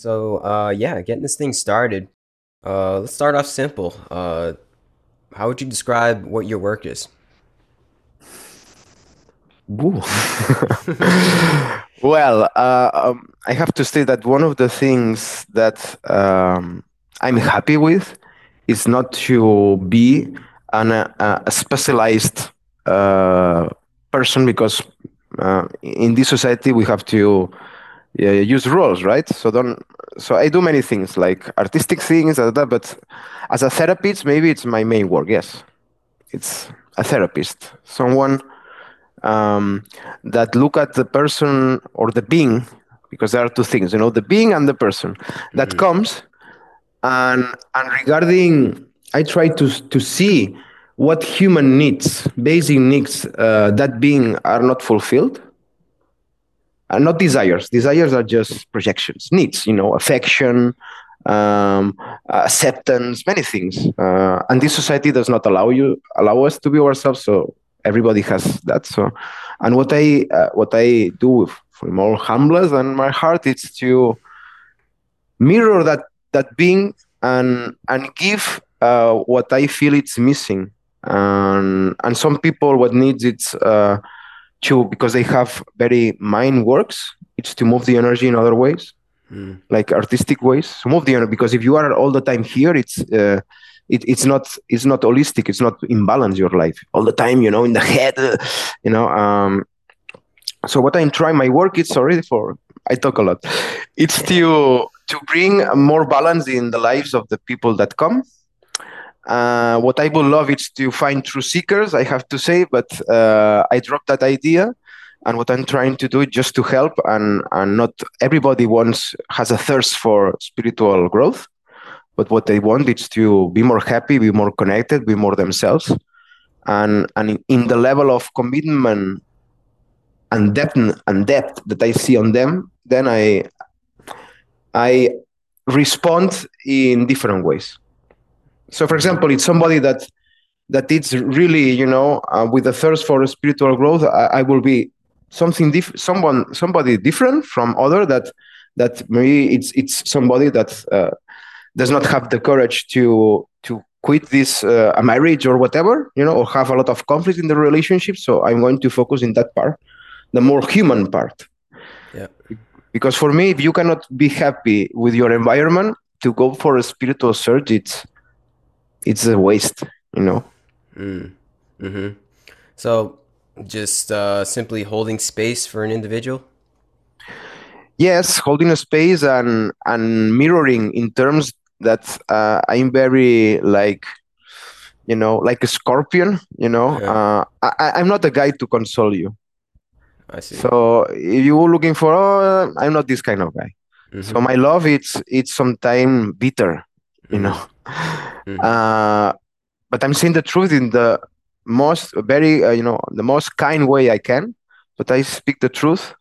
So, uh, yeah, getting this thing started. Uh, let's start off simple. Uh, how would you describe what your work is? Well, uh, um, I have to say that one of the things that um, I'm happy with is not to be an, uh, a specialized uh, person because uh, in this society we have to use rules, right? So don't. So I do many things like artistic things, but as a therapist, maybe it's my main work. Yes, it's a therapist, someone um, that look at the person or the being, because there are two things, you know, the being and the person that mm-hmm. comes, and and regarding, I try to to see what human needs, basic needs, uh, that being are not fulfilled uh, not desires. Desires are just projections, needs, you know, affection, um, acceptance, many things. Uh, and this society does not allow you allow us to be ourselves. So everybody has that. So, and what I uh, what I do from all humblest and my heart is to mirror that that being and and give uh, what I feel it's missing. And and some people what needs it's uh, to because they have very mind works it's to move the energy in other ways mm. like artistic ways to move the energy because if you are all the time here it's uh, it, it's not it's not holistic it's not in balance your life all the time you know in the head uh, you know um so what i'm trying my work is sorry for i talk a lot it's to to bring more balance in the lives of the people that come uh, what I would love is to find true seekers, I have to say, but uh, I dropped that idea. And what I'm trying to do is just to help, and, and not everybody wants has a thirst for spiritual growth, but what they want is to be more happy, be more connected, be more themselves, and and in, in the level of commitment and depth and depth that I see on them, then I I respond in different ways. So, for example, it's somebody that that it's really, you know, uh, with a thirst for spiritual growth. I, I will be something different, someone, somebody different from other that that maybe it's it's somebody that uh, does not have the courage to to quit this uh, a marriage or whatever, you know, or have a lot of conflict in the relationship. So I'm going to focus in that part, the more human part. Yeah. Because for me, if you cannot be happy with your environment, to go for a spiritual search, it's it's a waste, you know. Mm. Hmm. So, just uh, simply holding space for an individual. Yes, holding a space and and mirroring in terms that uh, I'm very like, you know, like a scorpion. You know, yeah. uh, I, I'm not a guy to console you. I see. So if you were looking for, oh, I'm not this kind of guy. Mm-hmm. So my love, it's it's sometimes bitter, you mm-hmm. know. Mm. Uh, but I'm saying the truth in the most very uh, you know the most kind way I can. But I speak the truth,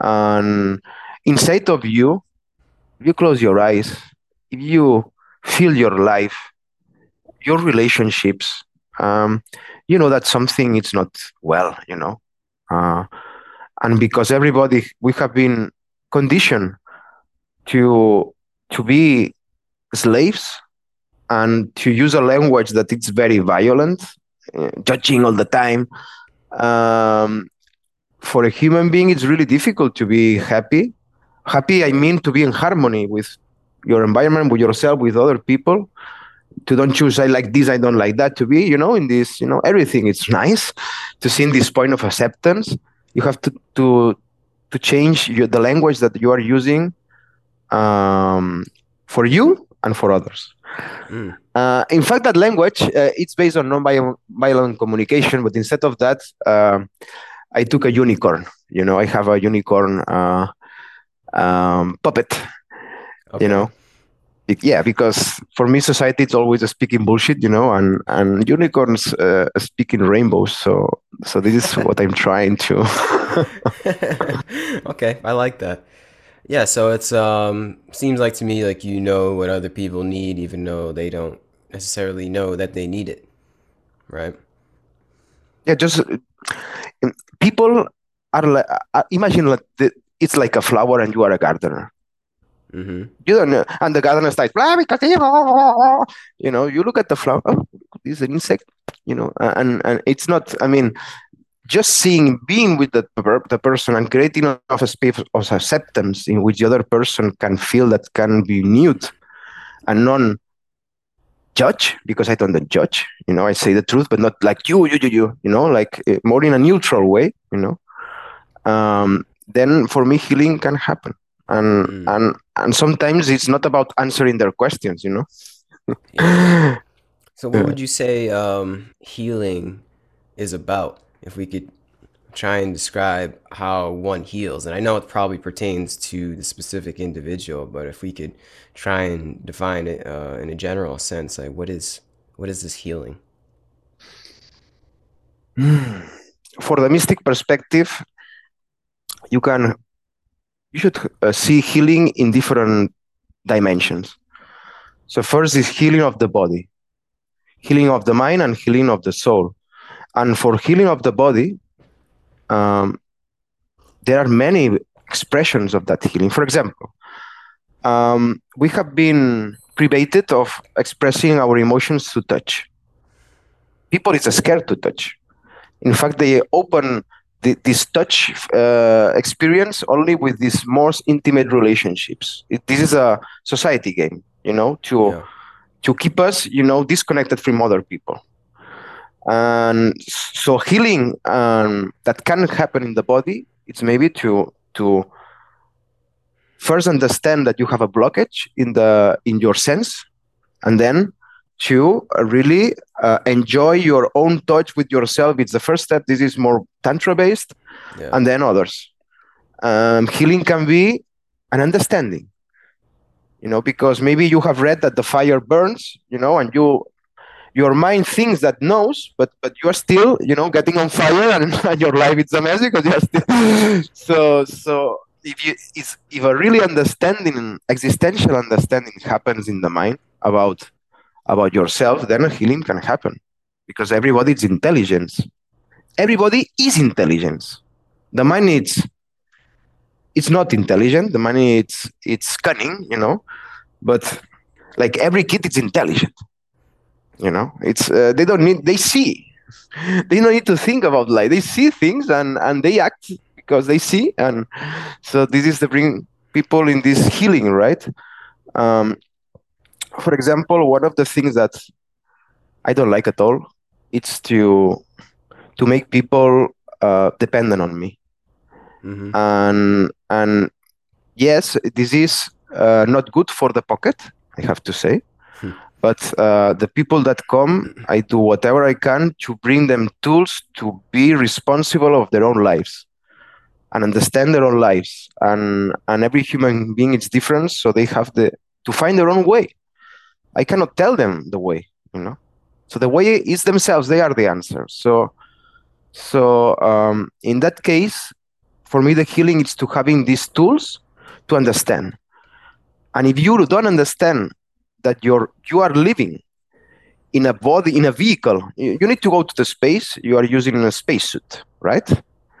and inside of you, if you close your eyes, if you feel your life, your relationships, um, you know that something is not well. You know, uh, and because everybody we have been conditioned to to be slaves and to use a language that it's very violent, uh, judging all the time. Um, for a human being, it's really difficult to be happy. Happy, I mean, to be in harmony with your environment, with yourself, with other people. To don't choose, I like this, I don't like that. To be, you know, in this, you know, everything. It's nice to see in this point of acceptance. You have to to to change your, the language that you are using um, for you and for others. Mm. Uh, in fact, that language uh, it's based on non-violent communication, but instead of that, uh, I took a unicorn. You know, I have a unicorn uh, um, puppet. Okay. You know, yeah, because for me, society is always speaking bullshit. You know, and and unicorns uh, speaking rainbows. So so this is what I'm trying to. okay, I like that. Yeah, so it's um seems like to me like you know what other people need even though they don't necessarily know that they need it. Right? Yeah, just people are like uh, imagine like the, it's like a flower and you are a gardener. Mm-hmm. You don't know. And the gardener starts, "Blah, because they-" you know, you look at the flower, oh, this is an insect, you know, and, and it's not, I mean, just seeing, being with the, per- the person and creating of a space of acceptance in which the other person can feel that can be mute and non judge because I don't judge, you know, I say the truth, but not like you, you, you, you, you know, like eh, more in a neutral way, you know. Um, then for me, healing can happen, and Mm. and and sometimes it's not about answering their questions, you know. So, what would you say um, healing is about? If we could try and describe how one heals, and I know it probably pertains to the specific individual, but if we could try and define it uh, in a general sense, like what is what is this healing? For the mystic perspective, you can you should uh, see healing in different dimensions. So first is healing of the body, healing of the mind, and healing of the soul. And for healing of the body, um, there are many expressions of that healing. For example, um, we have been privated of expressing our emotions through touch. People is scared to touch. In fact, they open the, this touch uh, experience only with these most intimate relationships. It, this is a society game, you know, to Yeah. to keep us, you know, disconnected from other people. And so healing um, that can happen in the body, it's maybe to to first understand that you have a blockage in the in your sense, and then to really uh, enjoy your own touch with yourself. It's the first step. This is more tantra based, Yeah. and then others. Um, healing can be an understanding, you know, because maybe you have read that the fire burns, you know, and you your mind thinks that knows, but but you are still, you know, getting on fire, and, and your life is a mess because you are still. so so if you is if a really understanding, existential understanding happens in the mind about about yourself, then a healing can happen, because everybody is intelligence. Everybody is intelligence. The mind is it's not intelligent. The mind it's it's cunning, you know, but like every kid is intelligent you know? It's uh, they don't need they see. They don't need to think about life. They see things and and they act because they see and so this is to bring people in this healing right? Um, for example one of the things that i don't like at all it's to to make people uh, dependent on me. Mm-hmm. and and yes this is uh, not good for the pocket i have to say. Hmm. But uh, the people that come i do whatever i can to bring them tools to be responsible of their own lives and understand their own lives. And and every human being is different so they have the to find their own way. I cannot tell them the way you know? So the way is themselves they are the answer. So so um, in that case for me the healing is to having these tools to understand. And if you don't understand that you're you are living in a body in a vehicle. You, you need to go to the space. You are using a spacesuit right?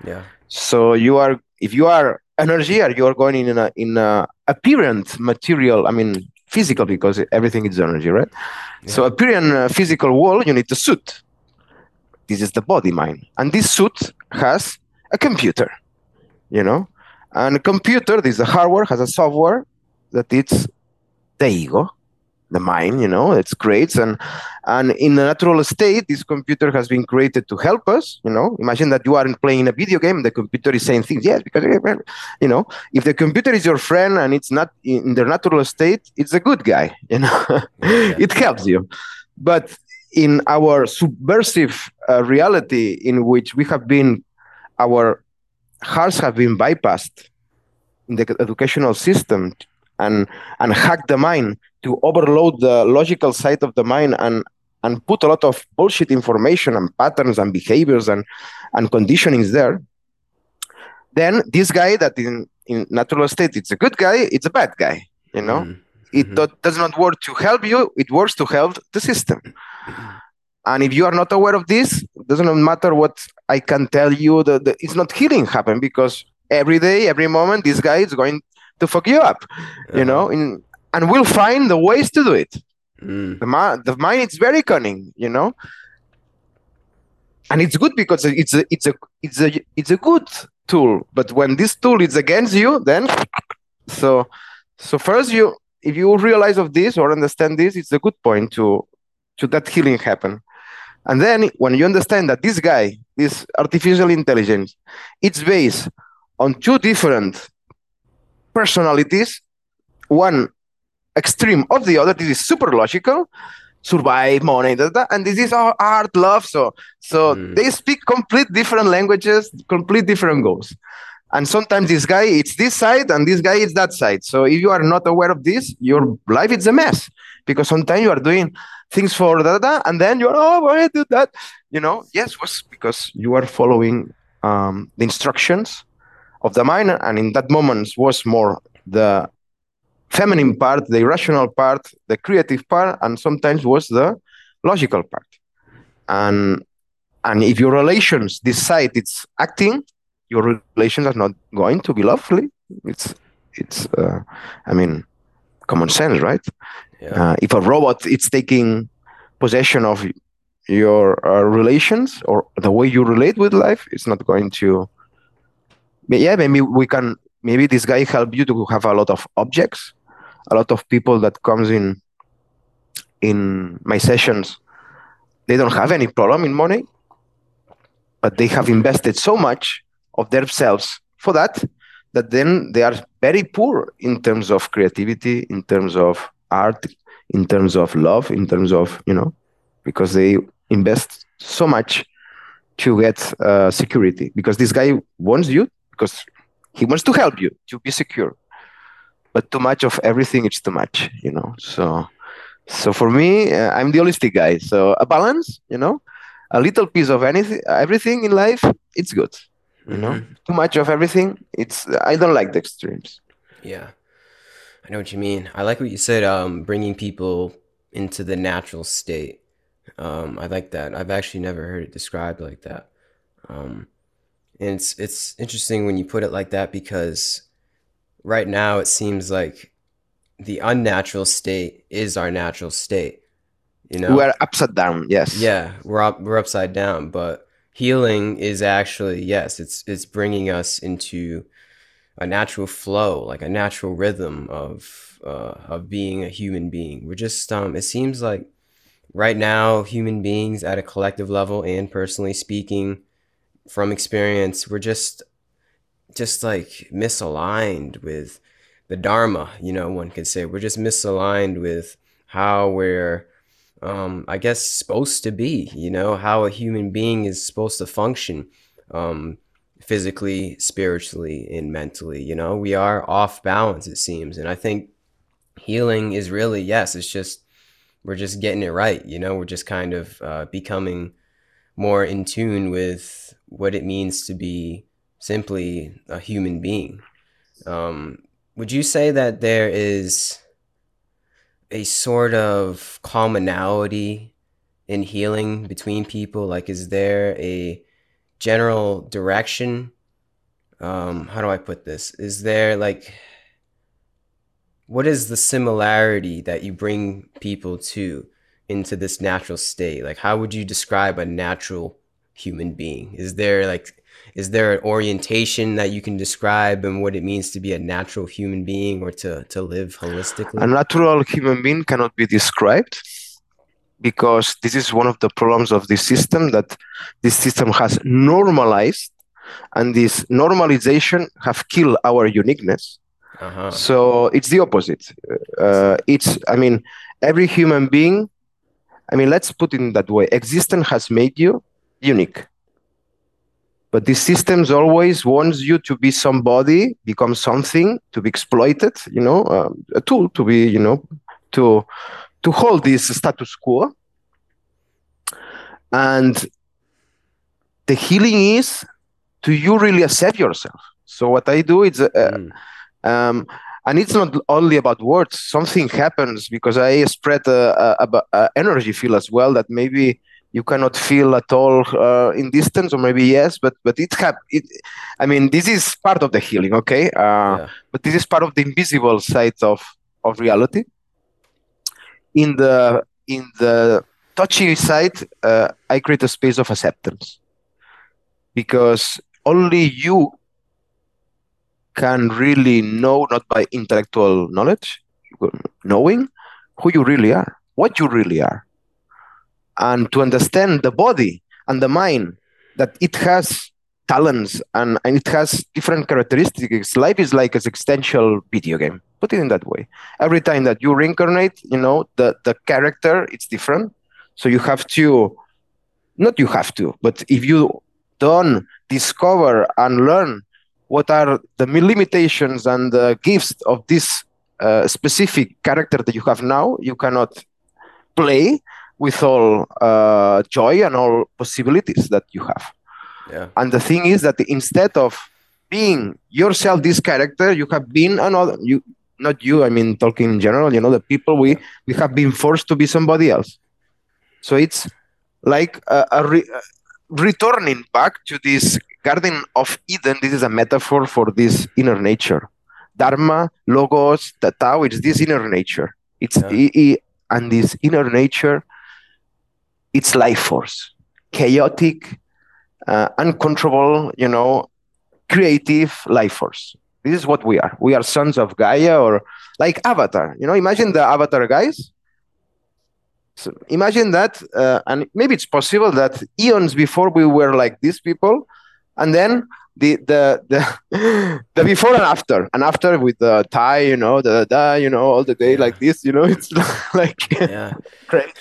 Yeah. so you are if you are energy or you are going in a in a apparent material i mean physical because everything is energy right? Yeah. so apparent uh, physical world you need the suit. This is the body mind. And this suit has a computer you know? And a computer this is a hardware has a software that it's the ego the mind you know it's great. And and in the natural state this computer has been created to help us you know. Imagine that you aren't playing a video game the computer is saying things. Yes because you know if the computer is your friend and it's not in the natural state it's a good guy you know. Yeah. it helps you. But in our subversive uh, reality in which we have been our hearts have been bypassed in the educational system and and hack the mind to overload the logical side of the mind and and put a lot of bullshit information and patterns and behaviors and and conditionings there. Then this guy that in in natural state it's a good guy it's a bad guy you know? Mhm. it do- does not work to help you it works to help the system. And if you are not aware of this it doesn't matter what i can tell you that it's not healing happen because every day every moment this guy is going to fuck you up you know in, and we'll find the ways to do it. Mm. the, ma- the mind is very cunning you know? And it's good because it's a it's a it's a it's a good tool but when this tool is against you then so so first you if you realize of this or understand this it's a good point to to that healing happen. And then when you understand that this guy this artificial intelligence it's based on two different personalities one extreme of the other this is super logical survive money da, da, and this is our art love so so Mm. they speak complete different languages complete different goals. And sometimes this guy it's this side and this guy is that side. So if you are not aware of this your life is a mess because sometimes you are doing things for da, da, da, and then you're oh why I do that? You know yes was because you are following um, the instructions of the mind and in that moment was more the feminine part the irrational part the creative part and sometimes was the logical part. And and if your relations decide it's acting your relations are not going to be lovely. It's it's uh, i mean common sense right? Yeah. uh, if a robot is taking possession of your uh, relations or the way you relate with life it's not going to yeah maybe we can maybe this guy help you to have a lot of objects a lot of people that comes in in my sessions. They don't have any problem in money but they have invested so much of themselves for that that then they are very poor in terms of creativity in terms of art in terms of love in terms of you know because they invest so much to get uh, security. Because this guy wants you because he wants to help you to be secure but too much of everything it's too much you know so so for me uh, i'm the holistic guy so a balance you know a little piece of anything everything in life it's good you know Mhm. too much of everything it's i don't like the extremes Yeah. I know what you mean. I like what you said, um, bringing people into the natural state. Um, I like that. I've actually never heard it described like that. Um, and it's it's interesting when you put it like that because right now it seems like the unnatural state is our natural state. You know? we are upside down yes Yeah, we're up, we're upside down, but healing is actually yes, it's it's bringing us into a natural flow, like a natural rhythm of uh, of being a human being. We're just um, it seems like right now human beings at a collective level and personally speaking from experience, we're just just like misaligned with the dharma, you know, one could say. We're just misaligned with how we're um, I guess supposed to be, you know, how a human being is supposed to function um, physically, spiritually, and mentally. You know, we are off balance, it seems. And I think healing is really, yes, it's just, we're just getting it right. You know, we're just kind of uh, becoming more in tune with what it means to be simply a human being. Um, would you say that there is a sort of commonality in healing between people? Like, is there a general direction? Um, how do I put this? Is there like, what is the similarity that you bring people to into this natural state? Like, how would you describe a natural human being? Is there like, is there an orientation that you can describe and what it means to be a natural human being or to, to live holistically? a natural human being cannot be described because this is one of the problems of this system that this system has normalized and this normalization have killed our uniqueness Uh-huh. so it's the opposite uh, it's i mean every human being i mean let's put it in that way existence has made you unique. But these systems always wants you to be somebody become something to be exploited you know uh, a tool to be you know to to hold this status quo. And the healing is to you really accept yourself. So what i do is uh, Mm. um, and it's not only about words. Something happens because i spread a, a, a, a energy field as well that maybe you cannot feel at all uh, in distance or maybe yes but but it have it i mean this is part of the healing okay? Uh, Yeah. but this is part of the invisible side of of reality. In the in the touchy side uh, i create a space of acceptance. Because only you can really know not by intellectual knowledge knowing who you really are what you really are and to understand the body and the mind that it has talents and, and it has different characteristics. Life is like an existential video game. Put it in that way. Every time that you reincarnate you know the the character it's different. So you have to not you have to but if you don't discover and learn what are the limitations and the gifts of this uh, specific character that you have now you cannot play with all uh, joy and all possibilities that you have. Yeah. and the thing is that instead of being yourself this character you have been another you not you i mean talking in general you know the people we we have been forced to be somebody else. So it's like a, a re, uh, returning back to this garden of eden. This is a metaphor for this inner nature. Dharma logos the tao it's this inner nature. It's Yeah. i- i- and this inner nature it's life force. Chaotic uh, uncontrollable you know creative life force. This is what we are. We are sons of gaia or like avatar. You know imagine the avatar guys. So imagine that uh, and maybe it's possible that eons before we were like these people and then the the the, the before and after and after with the tie you know the da you know all the day Yeah. like this you know it's like Yeah. crazy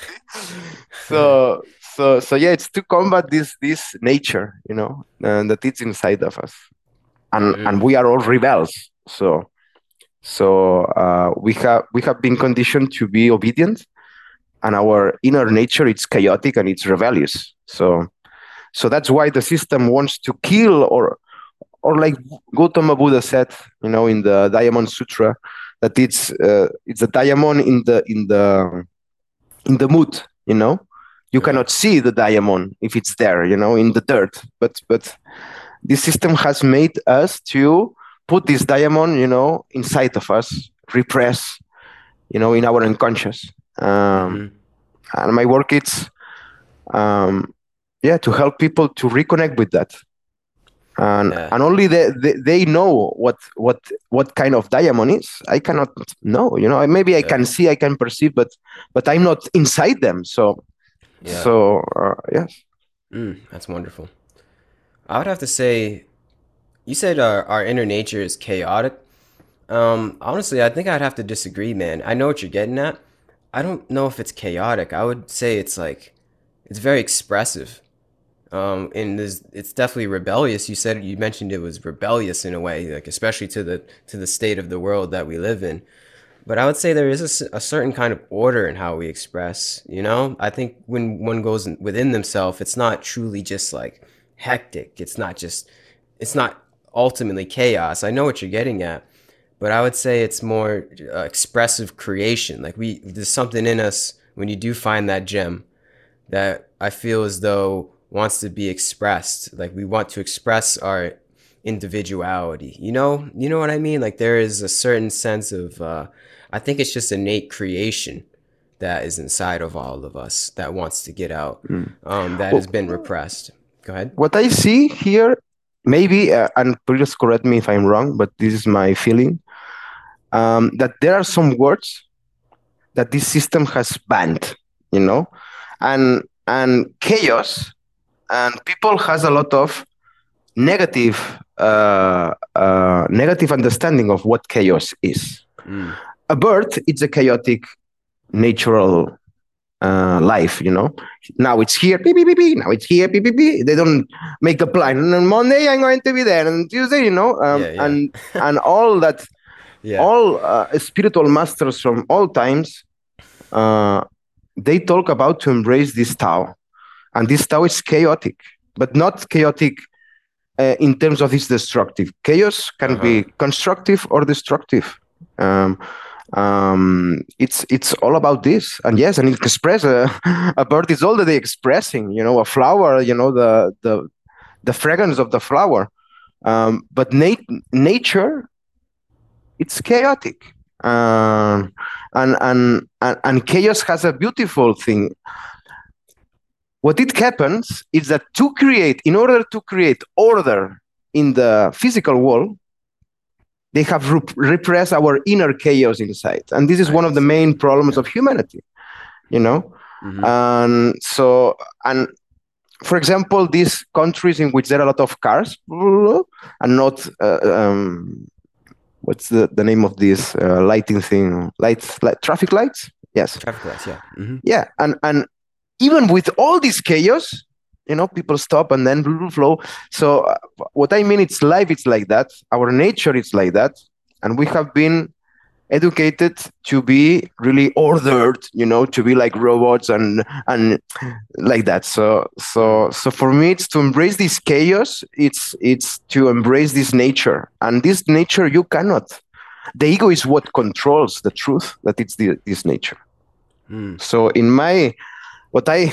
so so so yeah it's to combat this this nature you know uh, that it's inside of us and Mm. and we are all rebels so so uh, we have we have been conditioned to be obedient and our inner nature it's chaotic and it's rebellious so so that's why the system wants to kill or or like Gautama Buddha said you know in the Diamond Sutra that it's uh, it's a diamond in the in the in the mood you know you Yeah. cannot see the diamond if it's there you know in the dirt but but this system has made us to put this diamond you know inside of us repress you know in our unconscious um, Mhm. and my work is um, yeah to help people to reconnect with that and Yeah. and only they, they they know what what what kind of diamond is i cannot know you know maybe i Yeah. can see i can perceive but but i'm not inside them so Yeah. so uh, yes Mm, that's wonderful. I would have to say, you said our, our inner nature is chaotic. Um, honestly, I think I'd have to disagree, man. I know what you're getting at. I don't know if it's chaotic. I would say it's like, it's very expressive. Um, and it's definitely rebellious. You said you mentioned it was rebellious in a way, like especially to the to the state of the world that we live in. But I would say there is a certain kind of order in how we express. You know, I think when one goes within themselves, it's not truly just like hectic. It's not just, it's not ultimately chaos. I know what you're getting at, but I would say it's more uh, expressive creation. Like we, there's something in us when you do find that gem that I feel as though wants to be expressed. Like we want to express our individuality. You know, you know what I mean? Like there is a certain sense of uh I think it's just innate creation that is inside of all of us that wants to get out. Um that has been repressed. Go ahead. what i see here maybe uh, and please correct me if i'm wrong but this is my feeling um, that there are some words that this system has banned you know and and chaos and people has a lot of negative uh, uh, negative understanding of what chaos is Mm, a bird it's a chaotic natural uh, life you know now it's here beep, beep, beep, beep. now it's here beep, beep, beep. they don't make a plan and on monday i'm going to be there and tuesday you know um, Yeah, yeah. and and all that yeah. all uh, spiritual masters from all times uh, they talk about to embrace this tao and this tao is chaotic but not chaotic uh, in terms of its destructive. Chaos can be constructive or destructive. Um, um, it's it's all about this. And yes and it express a, a bird is all the day expressing you know a flower you know the the the fragrance of the flower. Um, but nat- nature it's chaotic. Um, and, and and and chaos has a beautiful thing what it happens is that to create in order to create order in the physical world they have rep- repressed our inner chaos inside. And this is one of the main problems of humanity you know? Mm-hmm. and so and for example these countries in which there are a lot of cars and not uh, um, what's the, the name of this uh, lighting thing? Lights light, traffic lights? Yes. Traffic lights yeah. Mm-hmm. yeah and and even with all this chaos you know people stop and then flow. So uh, what i mean it's life it's like that. Our nature is like that. And we have been educated to be really ordered you know to be like robots and and like that. So so so for me it's to embrace this chaos. It's it's to embrace this nature. And this nature you cannot. The ego is what controls the truth that it's the, this nature. Mm. so in my what i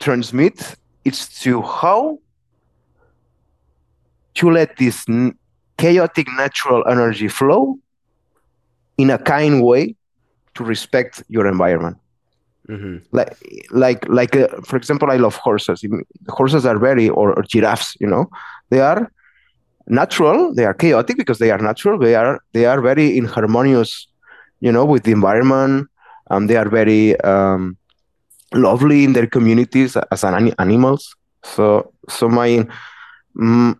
transmit is to how to let this chaotic natural energy flow in a kind way to respect your environment. Mm-hmm. Like, like, like, uh, for example, I love horses. Horses are very, or, or giraffes, you know, they are natural. They are chaotic because they are natural. They are, they are very in harmonious, you know, with the environment. Um, they are very um, lovely in their communities as an animals. So, so my, mm,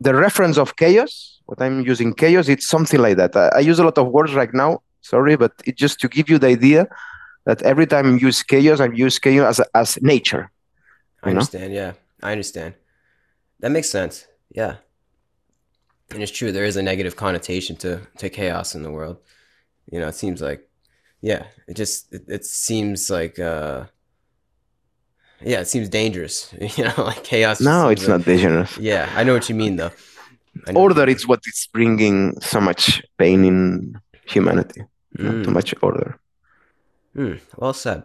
the reference of chaos, what I'm using chaos, it's something like that. I, I, use a lot of words right now, sorry, but it's just to give you the idea that every time I use chaos, I use chaos as, as nature. I understand, know? yeah. I understand. That makes sense. Yeah. And it's true, there is a negative connotation to, to chaos in the world. You know, it seems like, yeah, it just, it, it seems like, uh, yeah, it seems dangerous. You know, like chaos. No, it's like, not dangerous. Yeah, I know what you mean, though. Order is what is bringing so much pain in humanity. Mm. too much order. Mm, well said.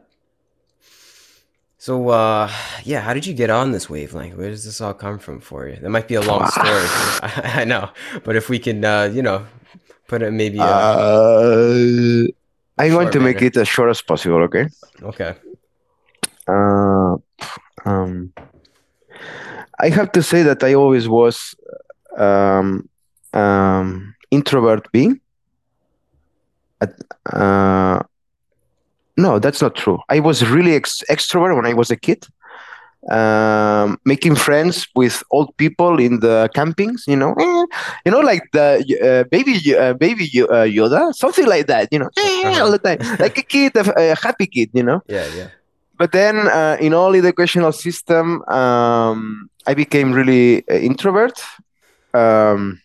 So, uh, yeah, how did you get on this wavelength? Where does this all come from for you? That might be a long story. I, I, know, but if we can, uh, you know, put it maybe. Uh, uh I want to make it as short as possible. Okay. Okay. Uh, um, I have to say that I always was um, um, introvert being. Uh, no, that's not true. I was really ex- extrovert when I was a kid. Um, making friends with old people in the campings, you know, eh, you know, like the uh, baby, uh, baby uh, Yoda, something like that, you know, eh, uh-huh. all the time, like a kid, a, a happy kid, you know. Yeah, yeah. But then uh, in all educational system, um, I became really uh, introvert. Um,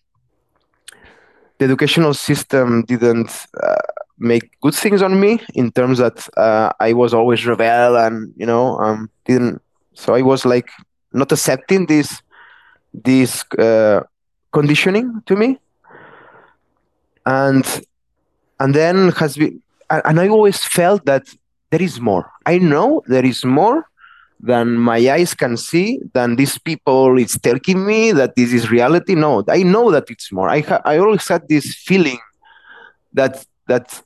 the educational system didn't uh, make good things on me in terms that uh, I was always rebel and you know um, didn't. So I was like not accepting this this uh, conditioning to me, and and then has been and I always felt that there is more. I know there is more than my eyes can see, than these people is telling me that this is reality. No, I know that it's more. I ha- I always had this feeling that that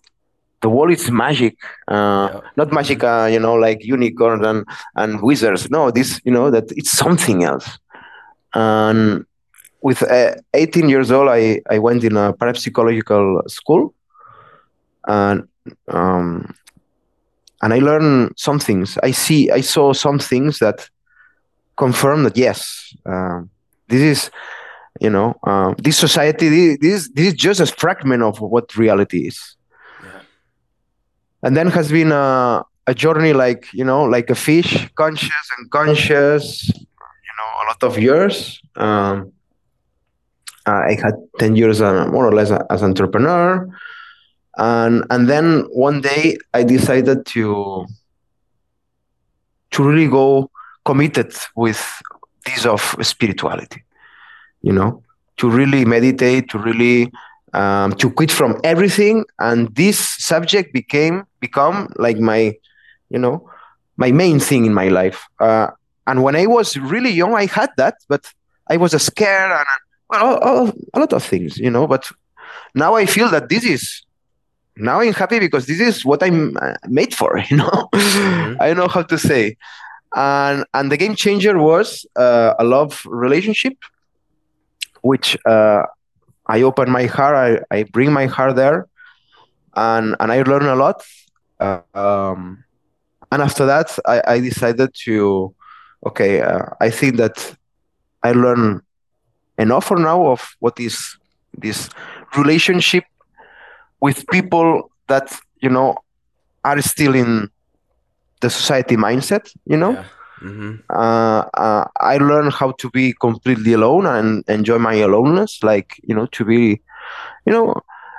the world is magic, uh, yeah. not magic, uh, you know, like unicorns and and wizards. No, this, you know, that it's something else. And with uh, 18 years old, I I went in a parapsychological school, and um, and I learned some things. I see, I saw some things that confirm that yes, uh, this is, you know, uh, this society, this this is just a fragment of what reality is. Yeah. And then has been a a journey like you know, like a fish, conscious and conscious, you know, a lot of years. Um, I had ten years, uh, more or less, as entrepreneur and and then one day I decided to to really go committed with this of spirituality, you know, to really meditate, to really um, to quit from everything, and this subject became become like my, you know, my main thing in my life. Uh, and when I was really young, I had that, but I was scared and well, a lot of things, you know. But now I feel that this is now I'm happy because this is what I'm uh, made for. You know, mm-hmm. I don't know how to say. And and the game changer was uh, a love relationship, which uh, I open my heart. I, I bring my heart there, and and I learn a lot. Uh, um, and after that, I, I decided to, okay, uh, I think that I learn enough for now of what is this relationship with people that you know are still in the society mindset you know yeah. mm-hmm. uh, uh, i learned how to be completely alone and enjoy my aloneness like you know to be you know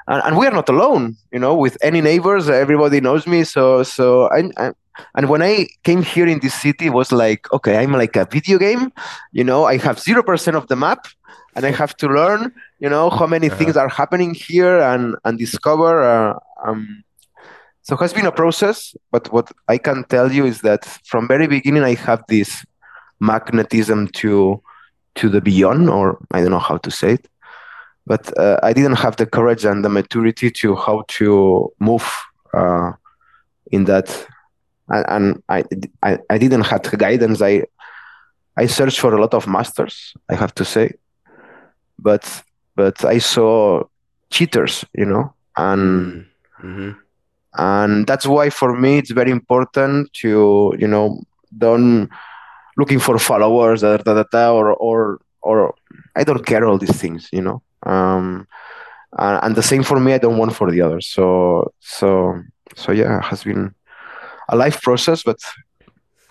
and, and we are not alone you know with any neighbors everybody knows me so so I, I and when i came here in this city it was like okay i'm like a video game you know i have 0% of the map and I have to learn, you know, how many uh-huh. things are happening here and and discover. Uh, um, so it has been a process, but what I can tell you is that from very beginning I have this magnetism to to the beyond, or I don't know how to say it, but uh, I didn't have the courage and the maturity to how to move uh, in that, and, and I, I I didn't have guidance. I I searched for a lot of masters. I have to say, but but I saw cheaters, you know, and mm-hmm. and that's why for me it's very important to you know don't looking for followers da, da, da, da, or or or I don't care all these things, you know. Um, and, and the same for me, I don't want for the others. So so so yeah, it has been a life process, but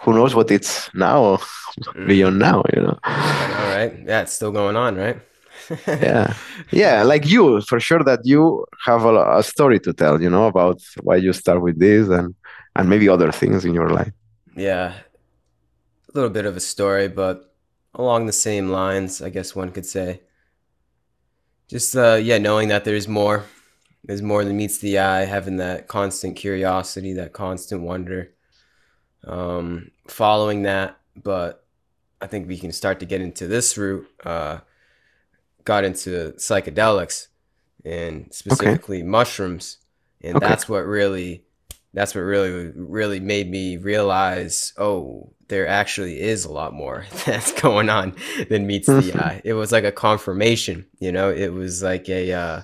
who knows what it's now mm. beyond now, you know. All right, yeah, it's still going on, right? yeah. Yeah like you for sure that you have a, a, story to tell you know about why you start with this and and maybe other things in your life. Yeah. A little bit of a story but along the same lines i guess one could say. Just uh yeah knowing that there's more there's more than meets the eye having that constant curiosity that constant wonder um following that. But i think we can start to get into this route uh got into psychedelics and specifically okay. mushrooms and okay. that's what really that's what really really made me realize oh there actually is a lot more that's going on than meets the mm-hmm. eye it was like a confirmation you know it was like a uh,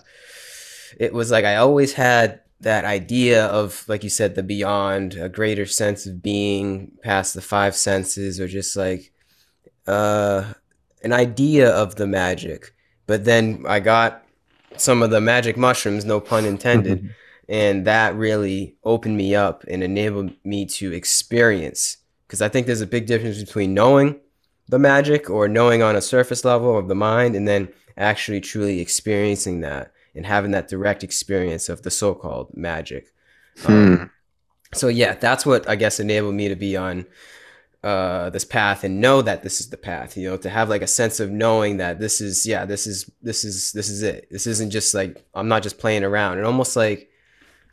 it was like i always had that idea of like you said the beyond a greater sense of being past the five senses or just like uh an idea of the magic but then I got some of the magic mushrooms, no pun intended. And that really opened me up and enabled me to experience. Because I think there's a big difference between knowing the magic or knowing on a surface level of the mind and then actually truly experiencing that and having that direct experience of the so called magic. Hmm. Um, so, yeah, that's what I guess enabled me to be on uh, this path and know that this is the path you know to have like a sense of knowing that this is yeah this is this is this is it. This isn't just like i'm not just playing around. And almost like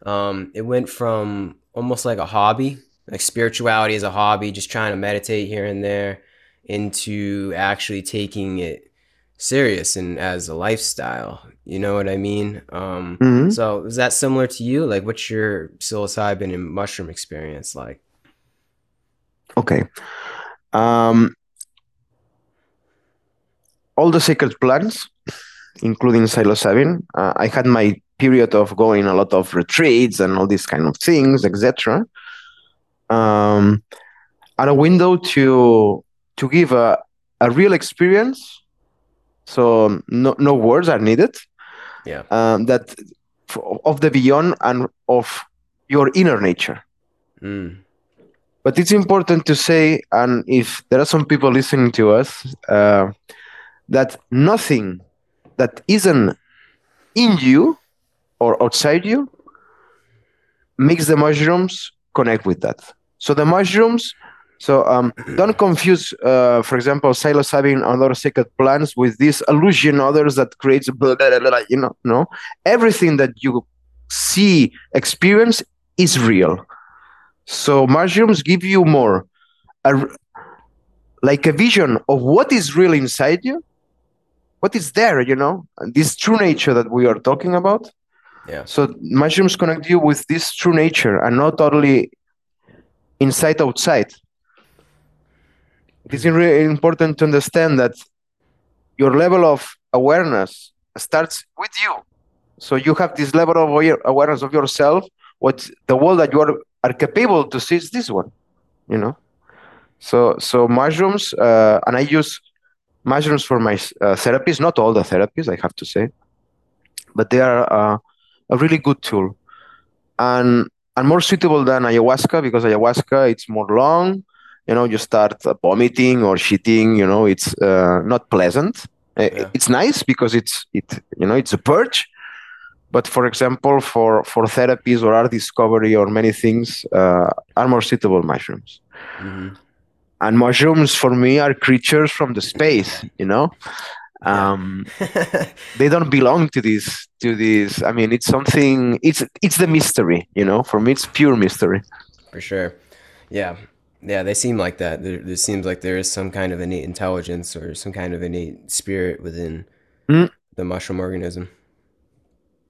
um it went from almost like a hobby like spirituality as a hobby just trying to meditate here and there into actually taking it serious and as a lifestyle. You know what i mean? Um mm-hmm. so is that similar to you? Like what's your psilocybin and mushroom experience like Okay. Um, all the sacred plants, including psilocybin, uh, I had my period of going a lot of retreats and all these kind of things, etc. Um, and a window to to give a, a real experience. So no no words are needed. Yeah. Um, that of the beyond and of your inner nature. Mm. But it's important to say, and if there are some people listening to us, uh, that nothing that isn't in you or outside you makes the mushrooms connect with that. So the mushrooms So um, don't confuse, uh, for example, psilocybin and other sacred plants with this illusion others that creates blah, blah, blah, you know, no. Everything that you see, experience is real. So mushrooms give you more, a, like a vision of what is really inside you, what is there, you know, and this true nature that we are talking about. Yeah. So mushrooms connect you with this true nature and not totally inside outside it is really important to understand that your level of awareness starts with you. So you have this level of awareness of yourself. What the world that you are, are capable to is this one, you know. So so mushrooms, uh, and I use mushrooms for my uh, therapies. Not all the therapies, I have to say, but they are uh, a really good tool, and and more suitable than ayahuasca because ayahuasca it's more long you know you start vomiting or shitting you know it's uh, not pleasant uh, yeah. it's nice because it's it you know it's a purge but for example for for therapies or art discovery or many things uh, are more suitable mushrooms mm-hmm. and mushrooms for me are creatures from the space you know um, they don't belong to this to this i mean it's something it's it's the mystery you know for me it's pure mystery for sure yeah yeah, they seem like that. There, there seems like there is some kind of innate intelligence or some kind of innate spirit within mm. the mushroom organism.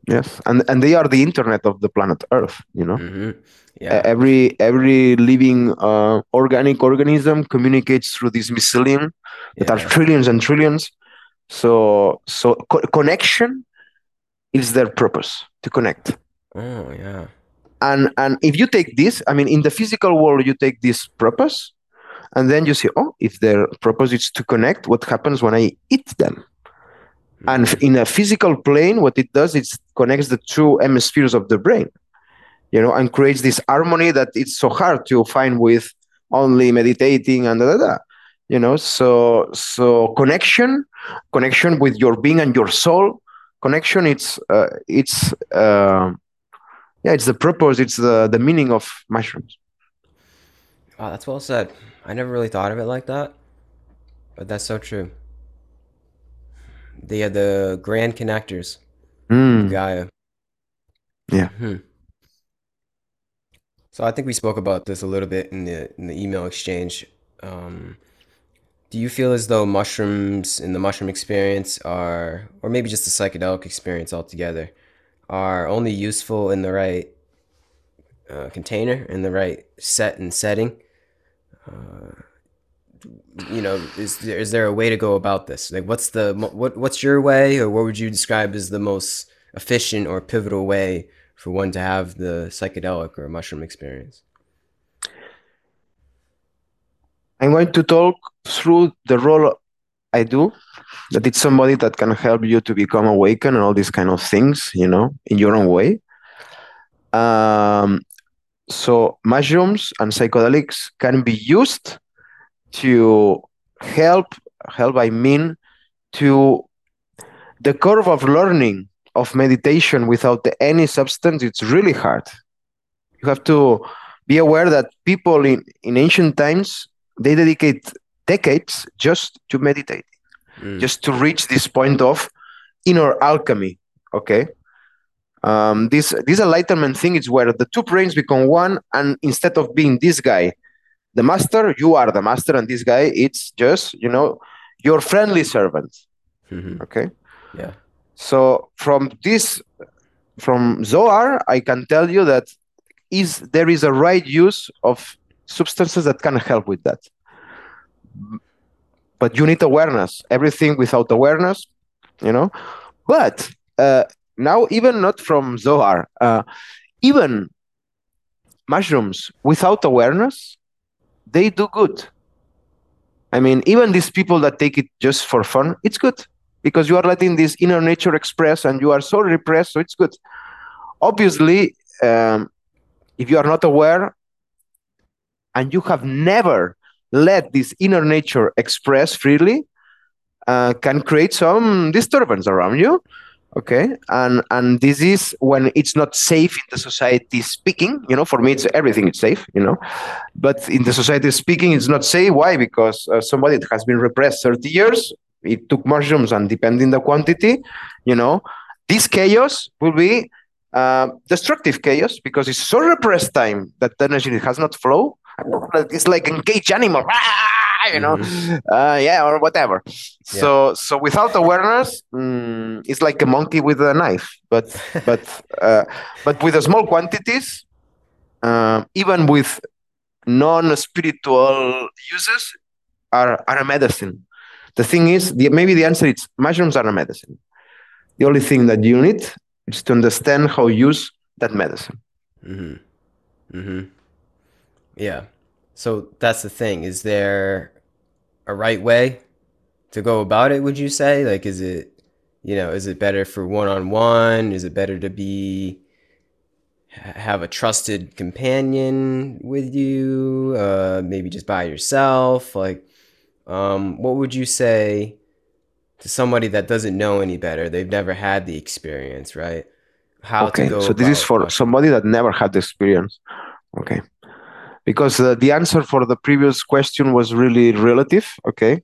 Yes, and and they are the internet of the planet Earth. You know, mm-hmm. yeah. Every every living uh, organic organism communicates through this mycelium that yeah. are trillions and trillions. So so co- connection is their purpose to connect. Oh yeah and and if you take this i mean in the physical world you take this purpose and then you see oh if their purpose is to connect what happens when i eat them and mm-hmm. in a physical plane what it does is connects the two hemispheres of the brain you know and creates this harmony that it's so hard to find with only meditating and da, da, da. you know so so connection connection with your being and your soul connection it's uh, it's uh, yeah, it's the purpose, it's the the meaning of mushrooms. Wow, that's well said. I never really thought of it like that, but that's so true. They are the grand connectors, mm. Gaia. Yeah. hmm So I think we spoke about this a little bit in the in the email exchange. Um, do you feel as though mushrooms in the mushroom experience are, or maybe just the psychedelic experience altogether, are only useful in the right uh, container, in the right set and setting. Uh, you know, is there, is there a way to go about this? Like, what's the what what's your way, or what would you describe as the most efficient or pivotal way for one to have the psychedelic or mushroom experience? I'm going to talk through the role I do that it's somebody that can help you to become awakened and all these kind of things, you know, in your own way. Um, so mushrooms and psychedelics can be used to help help I mean to the curve of learning of meditation without any substance it's really hard you have to be aware that people in, in ancient times they dedicate decades just to meditate mm. just to reach this point of inner alchemy. Okay. Um, this this enlightenment thing is where the two brains become one, and instead of being this guy, the master, you are the master, and this guy, it's just you know your friendly servant. Mm-hmm. Okay. Yeah. So from this, from Zohar, I can tell you that is there is a right use of substances that can help with that but you need awareness. Everything without awareness, you know. But uh, now, even not from Zohar, uh, even mushrooms without awareness, they do good. I mean, even these people that take it just for fun, it's good because you are letting this inner nature express and you are so repressed, so it's good. Obviously, um, if you are not aware and you have never let this inner nature express freely uh, can create some disturbance around you okay and and this is when it's not safe in the society speaking you know for me it's everything is safe you know but in the society speaking it's not safe why because uh, somebody that has been repressed 30 years it took mushrooms and depending the quantity you know this chaos will be uh, destructive chaos because it's so repressed time that the energy has not flow it's like a cage animal you know mm-hmm. uh, yeah or whatever. So so without awareness mm, it's like a monkey with a knife but but uh, but with small quantities uh, even with non-spiritual uses are, are a medicine the thing is the, maybe the answer is mushrooms are a medicine the only thing that you need is to understand how to use that medicine mm-hmm. Mm-hmm. yeah so that's the thing. Is there a right way to go about it, would you say? Like, is it, you know, is it better for one on one? Is it better to be, have a trusted companion with you? Uh, maybe just by yourself? Like, um, what would you say to somebody that doesn't know any better? They've never had the experience, right? How to go okay, so this is for somebody that never had the experience. Okay because uh, the answer for the previous question was really relative okay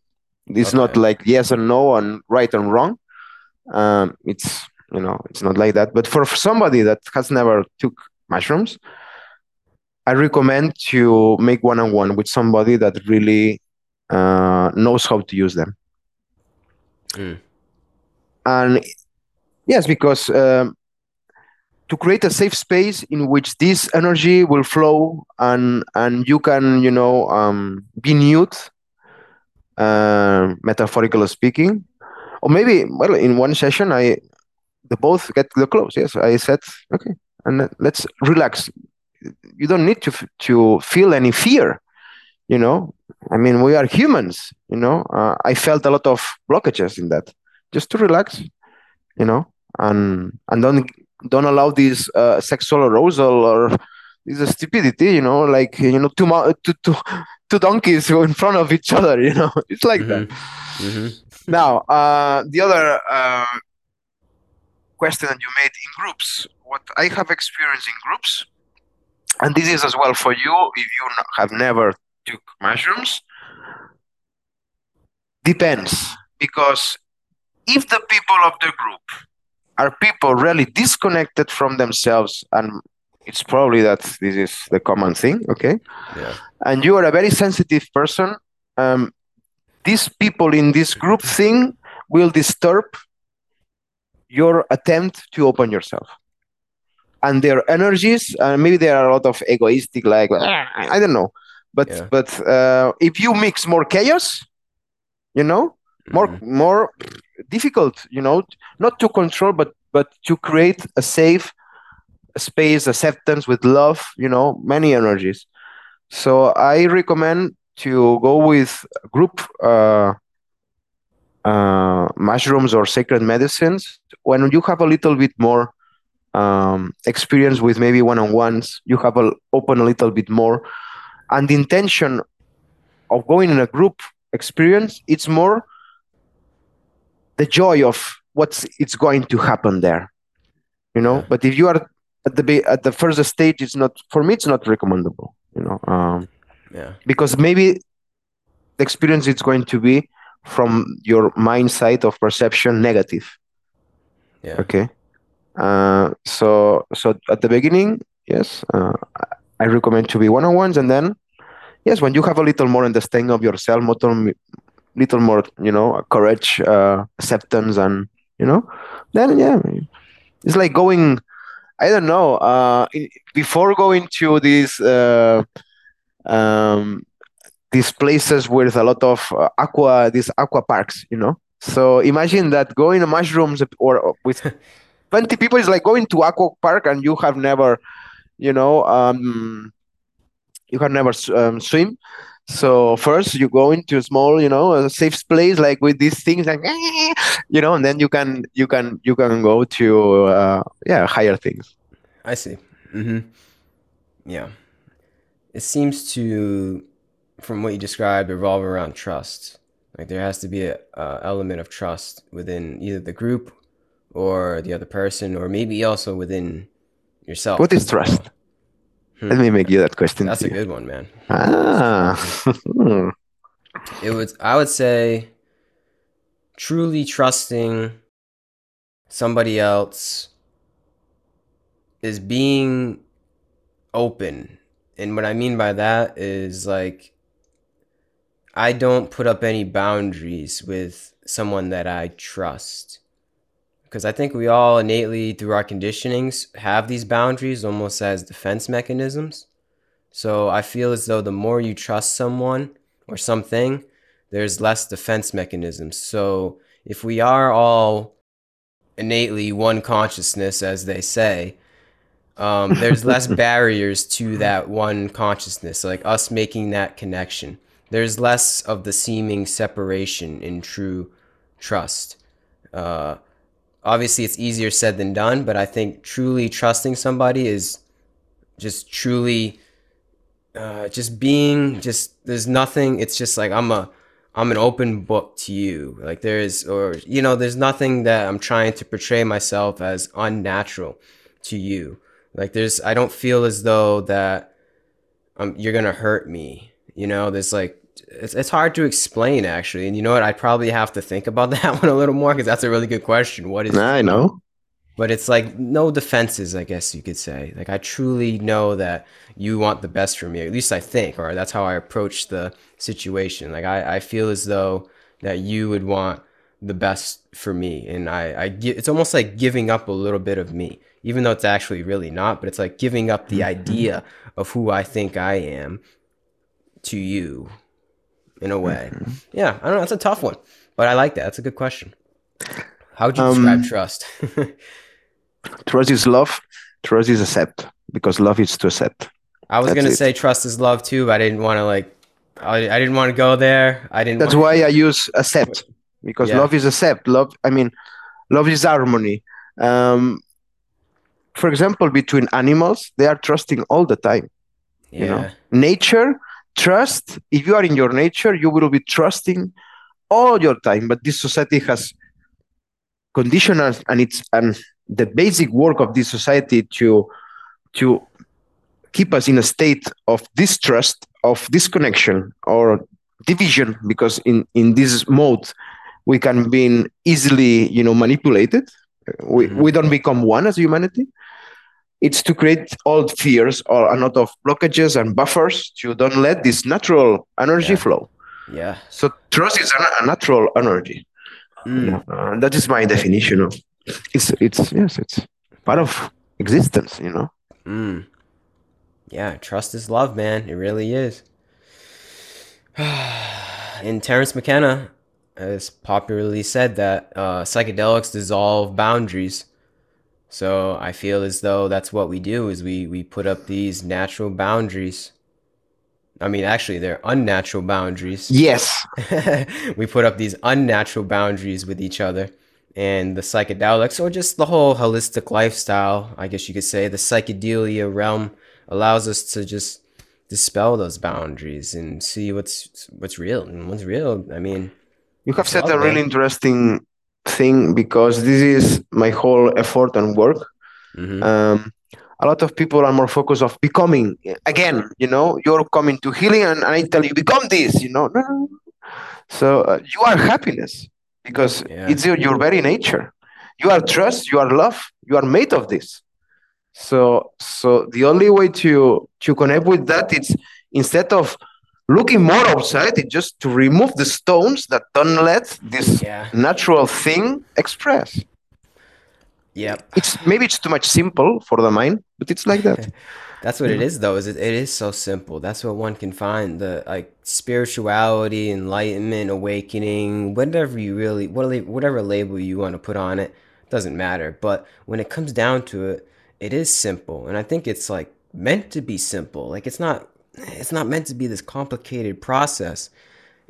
it's okay. not like yes and no and right and wrong um, it's you know it's not like that but for somebody that has never took mushrooms i recommend to make one-on-one with somebody that really uh, knows how to use them mm. and yes because um, to create a safe space in which this energy will flow and and you can you know um, be nude uh, metaphorically speaking. Or maybe well in one session i the both get the close yes. I said okay and let's relax. You don't need to to feel any fear you know? I mean we are humans you know? Uh, i felt a lot of blockages in that. Just to relax you know? And and don't don't allow this uh, sexual arousal or this stupidity you know? Like you know two, two, two, two donkeys who in front of each other you know it's like mm-hmm. that mm-hmm. now uh, the other uh, question that you made in groups what i have experienced in groups and this is as well for you if you have never took mushrooms depends because if the people of the group are people really disconnected from themselves and it's probably that this is the common thing okay yeah. and you are a very sensitive person um, these people in this group thing will disturb your attempt to open yourself and their energies uh, maybe there are a lot of egoistic like i don't know but yeah. but uh, if you mix more chaos you know more mm-hmm. more difficult you know not to control but but to create a safe space acceptance with love you know many energies. So i recommend to go with group uh, uh, mushrooms or sacred medicines. When you have a little bit more um, experience with maybe one-on-ones you have a, open a little bit more. And the intention of going in a group experience it's more the joy of what's it's going to happen there you know? But if you are at the at the first stage it's not for me it's not recommendable you know um, yeah. because maybe the experience is going to be from your mind side of perception negative. Yeah. Okay? Uh, so so at the beginning yes uh, i recommend to be one-on-ones and then yes when you have a little more understanding of yourself little little more you know courage uh, acceptance and you know then yeah it's like going i don't know uh, before going to these uh, um, these places with a lot of uh, aqua these aqua parks you know? So imagine that going to mushrooms or with 20 people is like going to aqua park and you have never you know um, you have never um, swim so first you go into a small, you know, a safe place like with these things, like you know, and then you can you can you can go to uh, yeah higher things. I see. Mm-hmm. Yeah, it seems to, from what you described, revolve around trust. Like there has to be a, a element of trust within either the group or the other person or maybe also within yourself. What is trust? Hmm. Let me make you that question. That's a good one, man. Ah. It was I would say truly trusting somebody else is being open. And what I mean by that is like I don't put up any boundaries with someone that I trust. Because I think we all innately, through our conditionings, have these boundaries almost as defense mechanisms. So I feel as though the more you trust someone or something, there's less defense mechanisms. So if we are all innately one consciousness, as they say, um, there's less barriers to that one consciousness, like us making that connection. There's less of the seeming separation in true trust. Uh, obviously, it's easier said than done, but I think truly trusting somebody is just truly uh, just being just there's nothing it's just like i'm a i'm an open book to you. Like there's or you know there's nothing that i'm trying to portray myself as unnatural to you. Like there's i don't feel as though that um, you're gonna hurt me. You know there's like it's, it's hard to explain actually and you know what i'd probably have to think about that one a little more because that's a really good question what is I know. but it's like no defenses, I guess you could say. Like I truly know that you want the best for me. At least I think, or that's how I approach the situation. Like I, I feel as though that you would want the best for me, and I, I gi- it's almost like giving up a little bit of me, even though it's actually really not. But it's like giving up the mm-hmm. idea of who I think I am to you, in a way. Yeah, I don't know. That's a tough one, but I like that. That's a good question. How would you describe Um, trust? Trust is love. Trust is accept because love is to accept. I was That's gonna it. say trust is love too, but I didn't want to like, I, I didn't want to go there. I didn't. That's why I use accept because Yeah. love is accept. Love, I mean, love is harmony. Um, for example, between animals, they are trusting all the time. yeah, you know. Nature, trust. If you are in your nature, you will be trusting all your time. But this society has conditioned us, and it's and the basic work of this society to to keep us in a state of distrust, of disconnection, or division. Because in in this mode, we can be easily, you know, manipulated. We Mhm. we don't become one as humanity it's to create old fears or a lot of blockages and buffers to don't let this natural energy Yeah. flow. yeah. So trust is a, a natural energy. Mm, Uh, that is my definition of it's it's yes it's part of existence. You know. mm. Yeah, trust is love, man. It really is. and Terence McKenna has popularly said that uh, psychedelics dissolve boundaries. So I feel as though that's what we do is we we put up these natural boundaries. I mean, actually, they're unnatural boundaries. Yes. we put up these unnatural boundaries with each other and the psychedelics or just the whole holistic lifestyle i guess you could say the psychedelia realm allows us to just dispel those boundaries and see what's what's real and what's real i mean You have said a really interesting thing because this is my whole effort and work. mhm, um, a lot of people are more focused of becoming again you know you're coming to healing and i tell you become this you know no, no, no. so uh, you are happiness because Yeah. it's your, your very nature you are trust you are love you are made of this so so the only way to to connect with that is instead of looking more outside it's just to remove the stones that don't let this yeah natural thing express Yeah, it's maybe it's too much simple for the mind but it's like that That's what it is, though. Is it, it is so simple. That's what one can find. The like spirituality, enlightenment, awakening, whatever you really, whatever label you want to put on it, doesn't matter. But when it comes down to it, it is simple, and I think it's like meant to be simple. Like it's not, it's not meant to be this complicated process.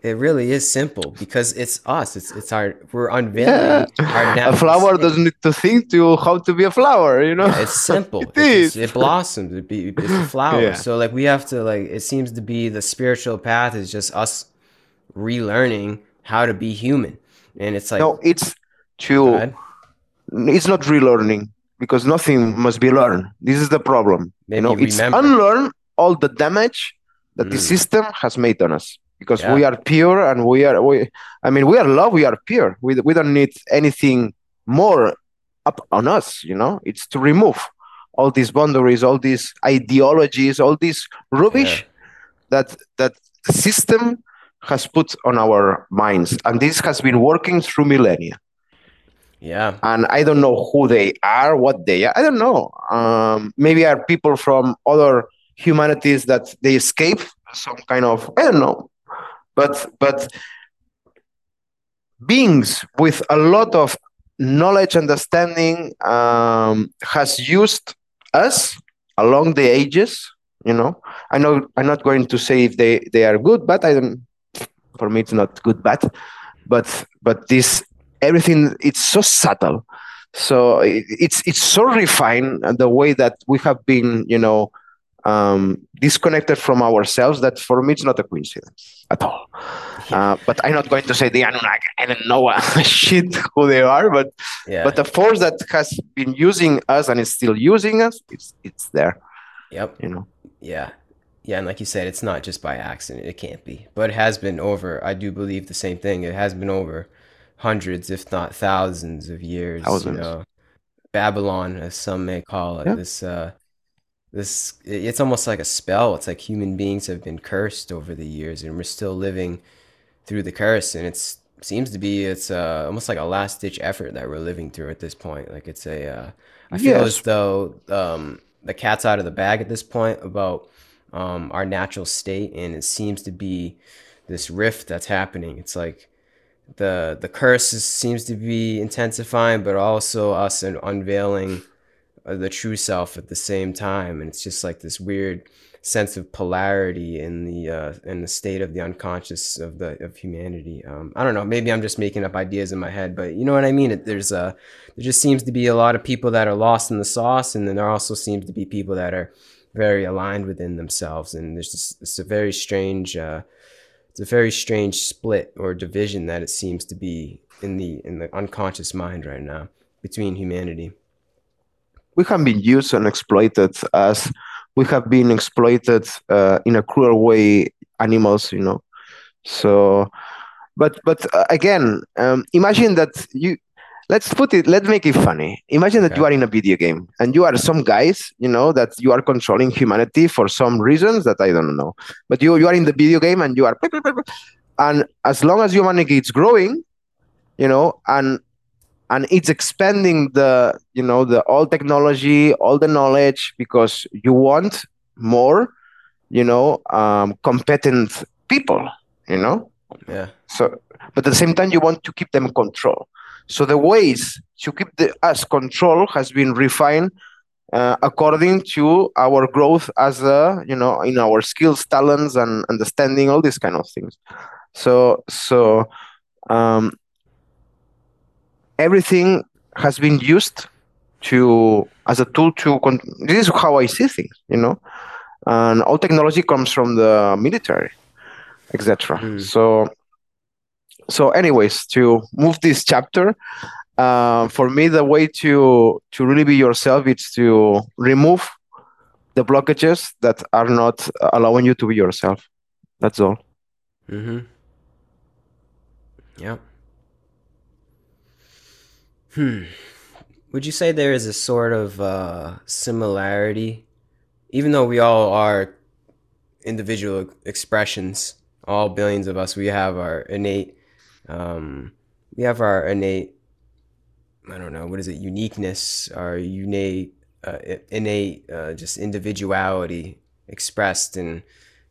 It really is simple because it's us. It's it's our we're unveiling our a flower state. doesn't need to think to how to be a flower you know Yeah, it's simple. It it, is. it blossoms. It be, it's a flower. Yeah. So like we have to like it seems to be the spiritual path is just us relearning how to be human, and it's like no it's go to ahead. it's not relearning because nothing must be learned. This is the problem. Maybe you know, it's remember. unlearn all the damage that the Mm. system has made on us because Yeah. we are pure and we are we I mean we are love, we are pure. We we don't need anything more up on us, you know? It's to remove all these boundaries, all these ideologies, all this rubbish that that the system has put on our minds. And this has been working through millennia Yeah. and I don't know who they are, what they are. I don't know. Um, maybe are people from other humanities that they escape some kind of I don't know, but but beings with a lot of knowledge, understanding um, has used us along the ages. You know, I know I'm not going to say if they they are good, but I don't. For me, it's not good, bad, but but this everything it's so subtle so it- it's it's so refined the way that we have been you know um, disconnected from ourselves that for me it's not a coincidence at all uh, but i'm not going to say the anunnaki i don't know shit who they are but Yeah. but the force that has been using us and is still using us it's it's there yep. you know Yeah. Yeah, and like you said, it's not just by accident. It can't be. But it has been over, I do believe the same thing. It has been over hundreds, if not thousands of years, you Thousands. know. Babylon, as some may call it, Yeah. this uh this it- it's almost like a spell. It's like human beings have been cursed over the years and we're still living through the curse and it's seems to be it's uh almost like a last ditch effort that we're living through at this point. Like it's a uh I feel as though um the cat's out of the bag at this point about um our natural state and it seems to be this rift that's happening. It's like the the curse is, seems to be intensifying, but also us un- unveiling the true self at the same time, and it's just like this weird sense of polarity in the uh, in the state of the unconscious of the of humanity. Um, I don't know. Maybe I'm just making up ideas in my head, but you know what I mean. It, there's a there just seems to be a lot of people that are lost in the sauce, and then there also seems to be people that are very aligned within themselves, and there's just it's a very strange. Uh, it's a very strange split or division that it seems to be in the in the unconscious mind right now between humanity. We have been used and exploited as we have been exploited uh, in a cruel way animals you know. So but but uh, again um, imagine that you let's put it let's make it funny. Imagine that Okay. you are in a video game and you are some guys you know that you are controlling humanity for some reasons that i don't know. But you you are in the video game and you are and as long as humanity is growing you know and and it's expanding the you know the all technology all the knowledge because you want more you know um, competent people you know? Yeah. so but at the same time you want to keep them in control. So the ways to keep the us control has been refined uh, according to our growth as a you know in our skills talents and understanding all these kind of things. So so um, everything has been used to as a tool to con- this is how i see things you know and all technology comes from the military etc Mm. so so anyways to move this chapter uh, for me the way to to really be yourself is to remove the blockages that are not allowing you to be yourself that's all Mm-hmm. Yep. Hmm. Would you say there is a sort of uh, similarity, even though we all are individual expressions, all billions of us, we have our innate, um, we have our innate, I don't know, what is it, uniqueness, our innate, uh, innate, uh, just individuality expressed in,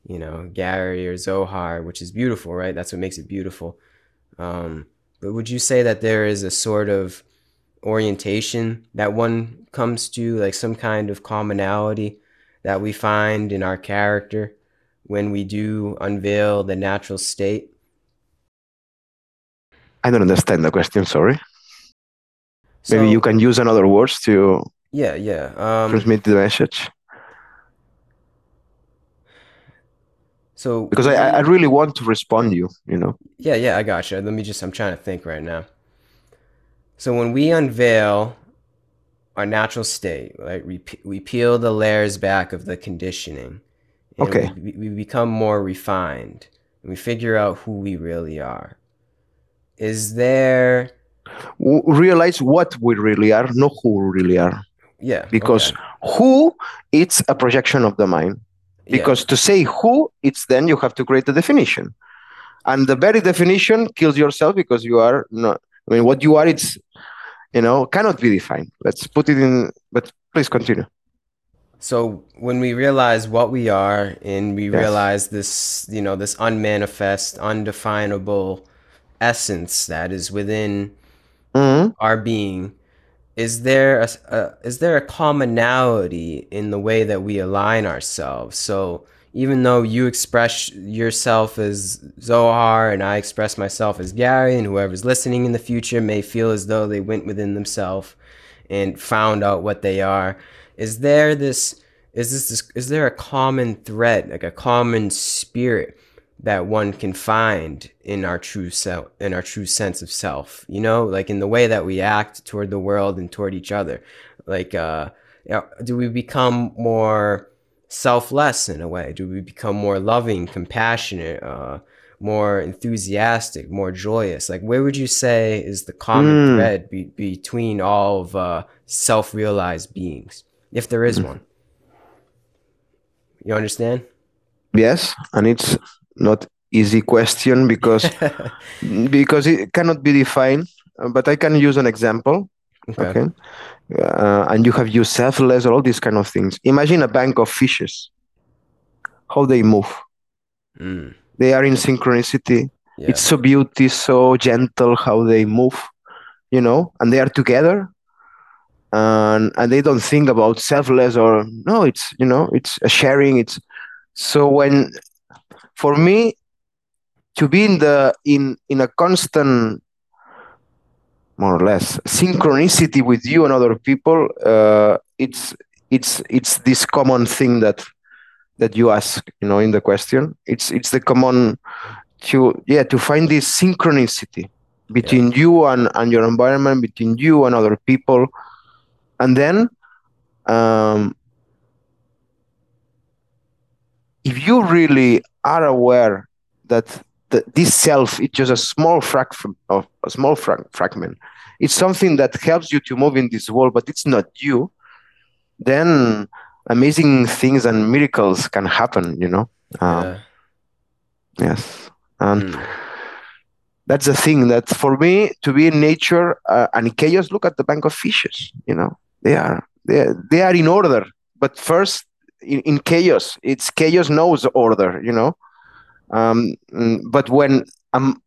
you know, Gary or Zohar, which is beautiful, right? That's what makes it beautiful. Um, but would you say that there is a sort of orientation that one comes to, like some kind of commonality that we find in our character when we do unveil the natural state? i don't understand the question sorry So, maybe you can use another words to yeah, yeah. Um, transmit the message so because I, I really want to respond to you you know Yeah, yeah, I gotcha. Let me just, I'm trying to think right now. So when we unveil our natural state, right, we, we peel the layers back of the conditioning. Okay. we, we become more refined. And we figure out who we really are. Is there, realize what we really are, not who we really are. yeah, Because okay, who, it's a projection of the mind. yeah, Because to say who, it's then you have to create a definition. And the very definition kills yourself because you are not, I mean, what you are, it's, you know, cannot be defined. Let's put it in, but please continue. So when we realize what we are and we Yes. realize this, you know, this unmanifest, undefinable essence that is within Mhm. our being, is there a is there a commonality in the way that we align ourselves? So even though you express yourself as Zohar and I express myself as Gary, and whoever's listening in the future may feel as though they went within themselves and found out what they are, is there this is this, this is there a common thread, like a common spirit that one can find in our true self in our true sense of self? You know like in the way that we act toward the world and toward each other. Like uh do we become more selfless in a way. Do we become more loving compassionate uh more enthusiastic more joyous? Like where would you say is the common Mm. thread be- between all of uh self-realized beings if there is one? You understand? Yes. And it's not easy question because because it cannot be defined but i can use an example okay, okay uh, and you have used selfless or all these kind of things. Imagine a bank of fishes. How they move. Mm, they are in synchronicity. Yeah. It's so beauty so gentle how they move you know and they are together. And and they don't think about selfless or no it's you know it's a sharing. It's so when for me to be in the in in a constant more or less. Synchronicity with you and other people uh, it's it's it's this common thing that that you ask you know in the question. It's it's the common to yeah to find this synchronicity between you and and your environment between you and other people. And then um, if you really are aware that the, this self it's just a small fragment of a small fra- fragment. It's something that helps you to move in this world but it's not you. Then amazing things and miracles can happen you know? Um, yeah. yes. And Mm, that's the thing that for me to be in nature uh, and chaos look at the bank of fishes you know? They are they are, they are in order but first in, in chaos it's chaos knows order you know um, mm, but when um,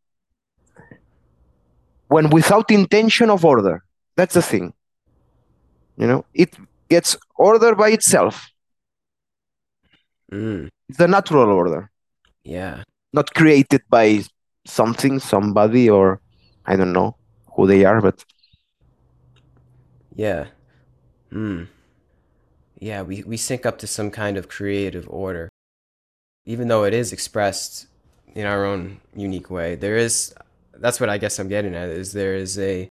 when without intention of order that's the thing you know it gets order by itself mm, it's the natural order yeah not created by something somebody or i don't know who they are but Yeah. Hmm. Yeah, we, we sync up to some kind of creative order. Even though it is expressed in our own unique way, there is, that's what I guess I'm getting at, is there is a,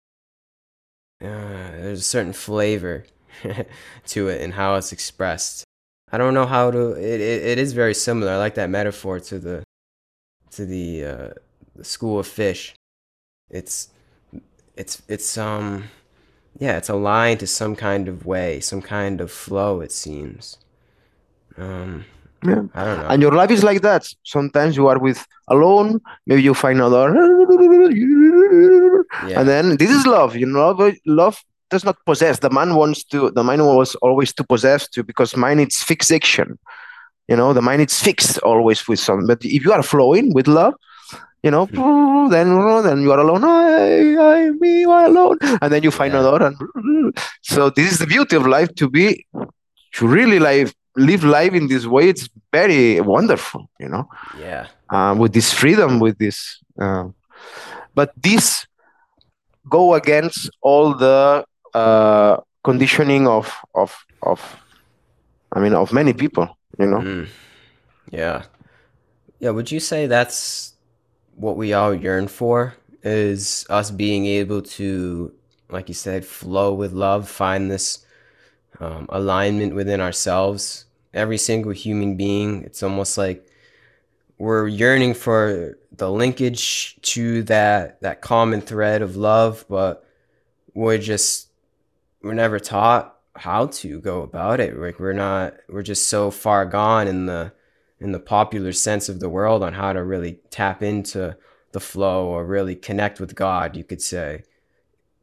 uh, there's a certain flavor to it and how it's expressed. I don't know how to, it, it, it is very similar. I like that metaphor to the, to the, uh, the school of fish. It's, it's, it's, um, yeah, it's aligned to some kind of way, some kind of flow, it seems. Um, yeah. I don't know. and your life is like that. Sometimes you are with alone maybe you find another. Yeah. and then this is love you know love, does not possess. The man wants to the mind was always to possess to because mind is fixation. You know the mind is fixed always with something but if you are flowing with love you know hmm. then then you are alone. I, I me are alone. And then you find Yeah. another and so this is the beauty of life to be to really live live life in this way it's very wonderful you know Yeah. uh, with this freedom with this uh, but this go against all the uh, conditioning of of of i mean of many people you know Mm. Yeah. Yeah, would you say that's what we all yearn for? Is us being able to like you said, flow with love, find this um, alignment within ourselves. Every single human being, it's almost like we're yearning for the linkage to that that common thread of love, but we're just we're never taught how to go about it. Like we're not we're just so far gone in the in the popular sense of the world on how to really tap into the flow or really connect with God, you could say.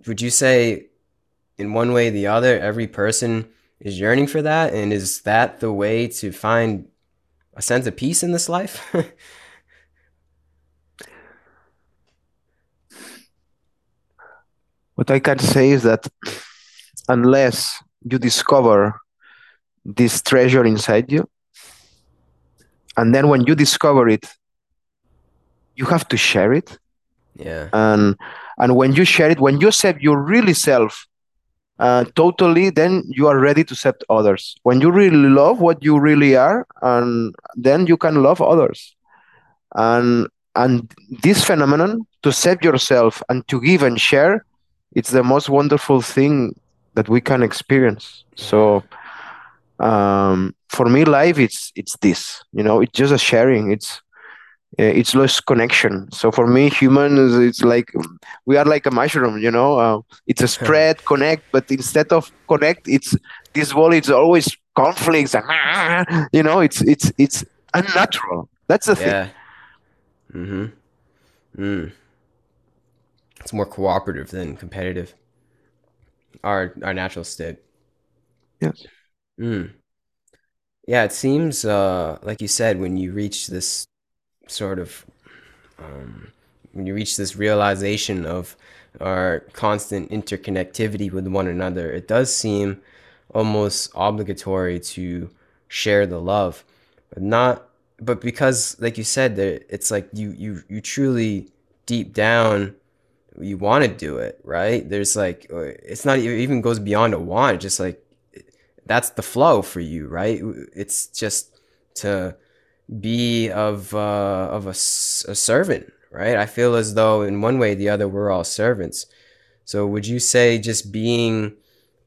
Would you say in one way or the other every person is yearning for that and is that the way to find a sense of peace in this life? what I can say is that unless you discover this treasure inside you, and then when you discover it, you have to share it. Yeah. And and when you share it, when you accept your really self uh, totally, then you are ready to accept others. When you really love what you really are, and then you can love others. And and this phenomenon to accept yourself and to give and share, it's the most wonderful thing that we can experience. So um, for me, life it's it's this. You know, it's just a sharing. It's it's lost connection. So for me, humans, it's like we are like a mushroom. You know, uh, it's a spread, connect, but instead of connect, it's this wall. It's always conflicts, and you know, it's it's it's unnatural. That's the yeah. thing. Mm-hmm. Mm. It's more cooperative than competitive. Our our natural state. Yes. Mm. Yeah, it seems uh, like you said when you reach this sort of um, when you reach this realization of our constant interconnectivity with one another, it does seem almost obligatory to share the love, but not. But because, like you said, that it's like you you you truly deep down you want to do it, right? There's like uh, it's not it even goes beyond a want. just like that's the flow for you, right? It's just to be of uh, of a, a servant, right? I feel as though in one way or the other we're all servants. So would you say just being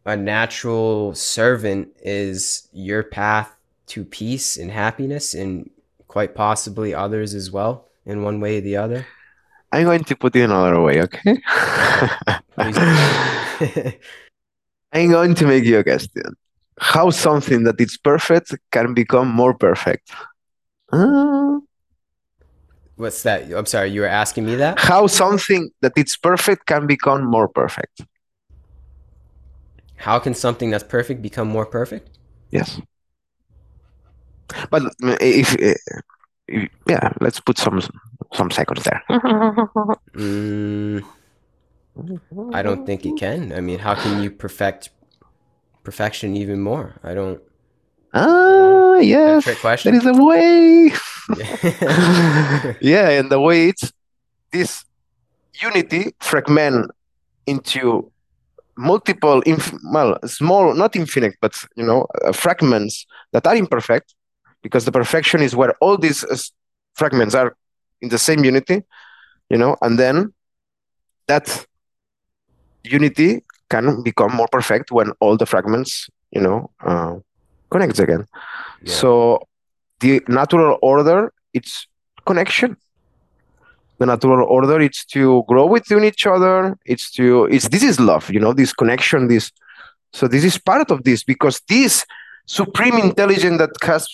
a natural servant is your path to peace and happiness and quite possibly others as well in one way or the other? I'm going to put it another way, okay? I'm going to make you a question. How something that is perfect can become more perfect? Uh, What's that? I'm sorry, you were asking me that? How something that it's perfect can become more perfect. How can something that's perfect become more perfect? Yes. But if, if yeah, let's put some some seconds there. mm, I don't think it can. I mean, how can you perfect perfection even more? I don't. Ah, uh, yes. Trick question. There is a way. yeah, and the way it's this unity fragment into multiple, inf- well, small, not infinite, but you know, uh, fragments that are imperfect, because the perfection is where all these uh, fragments are in the same unity, you know, and then that unity can become more perfect when all the fragments, you know, uh, connects again. Yeah. So the natural order it's connection the natural order it's to grow within each other it's to it's this is love you know this connection this so this is part of this because this supreme intelligence that has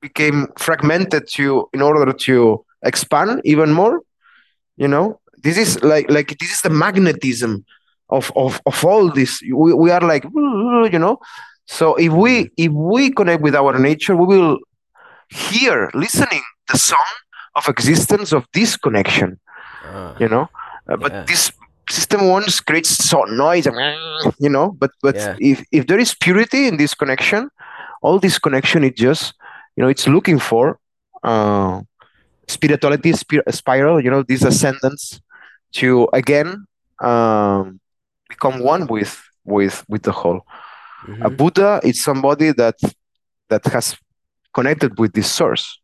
became fragmented to in order to expand even more you know this is like like this is the magnetism of of, of all this we, we are like you know so if we mm-hmm. if we connect with our nature we will hear listening the song of existence of this connection uh, you know uh, but yeah. this system wants creates so noise you know but but yeah. if if there is purity in this connection all this connection is just you know it's looking for uh spirituality spir- spiral you know this ascendance to again um become one with with with the whole mm-hmm. a buddha is somebody that that has connected with this source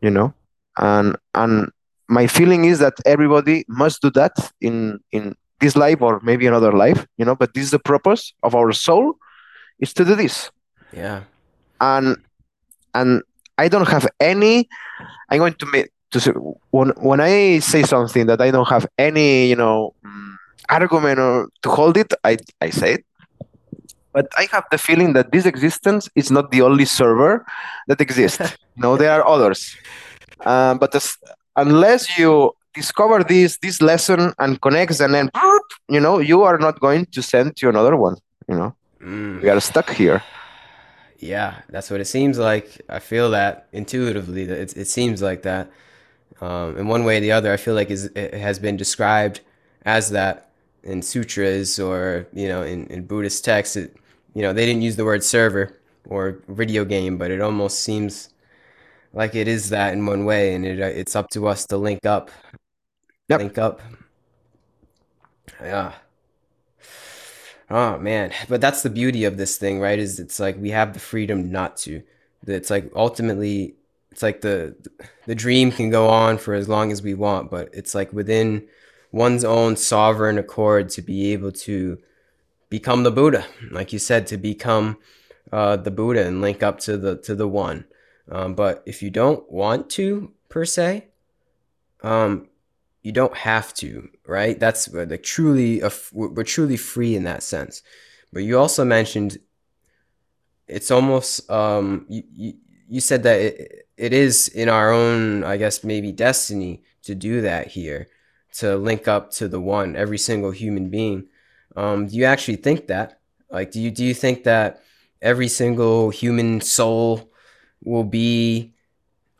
you know and and my feeling is that everybody must do that in in this life or maybe another life, you know, but this is the purpose of our soul is to do this. Yeah. And and I don't have any I'm going to make to say when when I say something that I don't have any, you know, mm, argument or to hold it, I I say it. But I have the feeling that this existence is not the only server that exists. no, there are others. Uh, but as, unless you discover this this lesson and connects and then you know you are not going to send to another one you know Mm. we are stuck here Yeah, that's what it seems like. I feel that intuitively. That it, it seems like that. Um, in one way or the other, I feel like is it has been described as that in sutras or you know in, in Buddhist texts. It, you know they didn't use the word server or video game, but it almost seems like it is that in one way, and it, uh, it's up to us to link up, yep link up. Yeah. Oh man, but that's the beauty of this thing, right? Is it's like we have the freedom not to. It's like ultimately, it's like the the dream can go on for as long as we want, but it's like within one's own sovereign accord to be able to become the Buddha, like you said, to become uh, the Buddha and link up to the to the one. Um, but if you don't want to per se, um, you don't have to, right? That's like truly a we're truly free in that sense. But you also mentioned it's almost um you you, you said that it, it is in our own, I guess maybe destiny to do that here, to link up to the one, every single human being. Um, do you actually think that? Like, do you do you think that every single human soul will be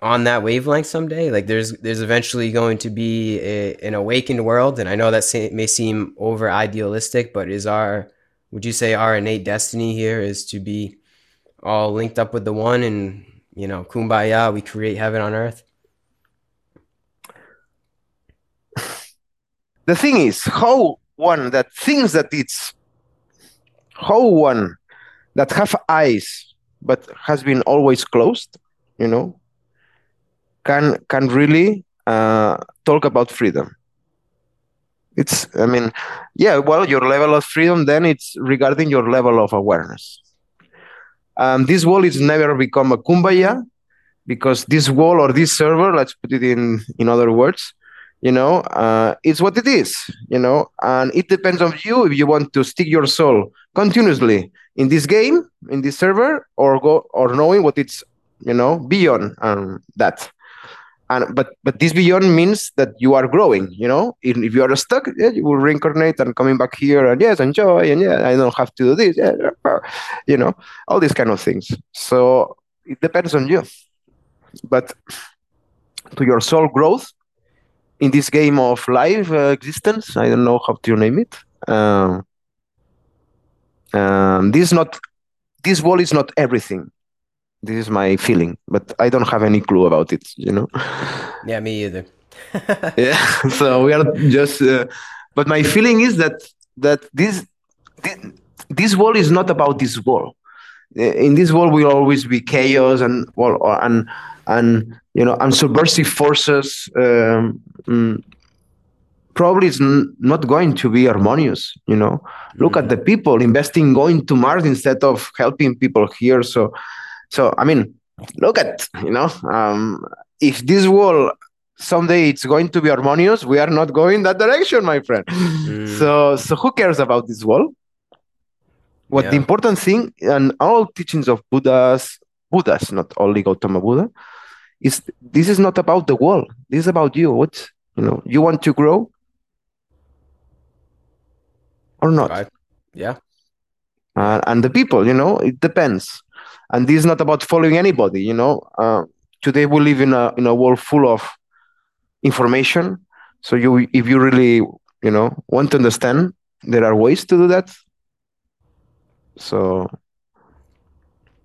on that wavelength someday? Like there's there's eventually going to be a, an awakened world, and I know that may seem over idealistic, but is our would you say our innate destiny here is to be all linked up with the one, and you know, kumbaya, we create heaven on earth? the thing is how one that thinks that it's how one that have eyes but has been always closed you know can can really uh, talk about freedom. It's i mean yeah well your level of freedom then it's regarding your level of awareness. Um, this wall is never become a kumbaya because this wall or this server let's put it in in other words you know uh, it's what it is you know and it depends on you if you want to stick your soul continuously in this game in this server or go or knowing what it's you know beyond um, that. And but but this beyond means that you are growing you know? If, if you are stuck yeah, you will reincarnate and coming back here and yes enjoy and yeah i don't have to do this yeah, you know all these kind of things. So it depends on you. But to your soul growth in this game of life uh, existence i don't know how to name it. Um, um, this is not this wall is not everything. This is my feeling but i don't have any clue about it you know? Yeah, me either. yeah so we are just uh, but my feeling is that that this, this this wall is not about this wall. In this world will always be chaos and well and and you know and subversive forces um, mm, probably it's not going to be harmonious you know? Look at the people investing going to mars instead of helping people here so so i mean look at you know um, if this world someday it's going to be harmonious we are not going that direction my friend. Mm, so so who cares about this world? What the important thing and all teachings of buddhas buddhas not only gautama buddha is this is not about the world. This is about you. What you know you want to grow or not? Right. Yeah. uh, and the people you know it depends. And this is not about following anybody you know. Uh, today we live in a in a world full of information. So you if you really you know want to understand there are ways to do that. So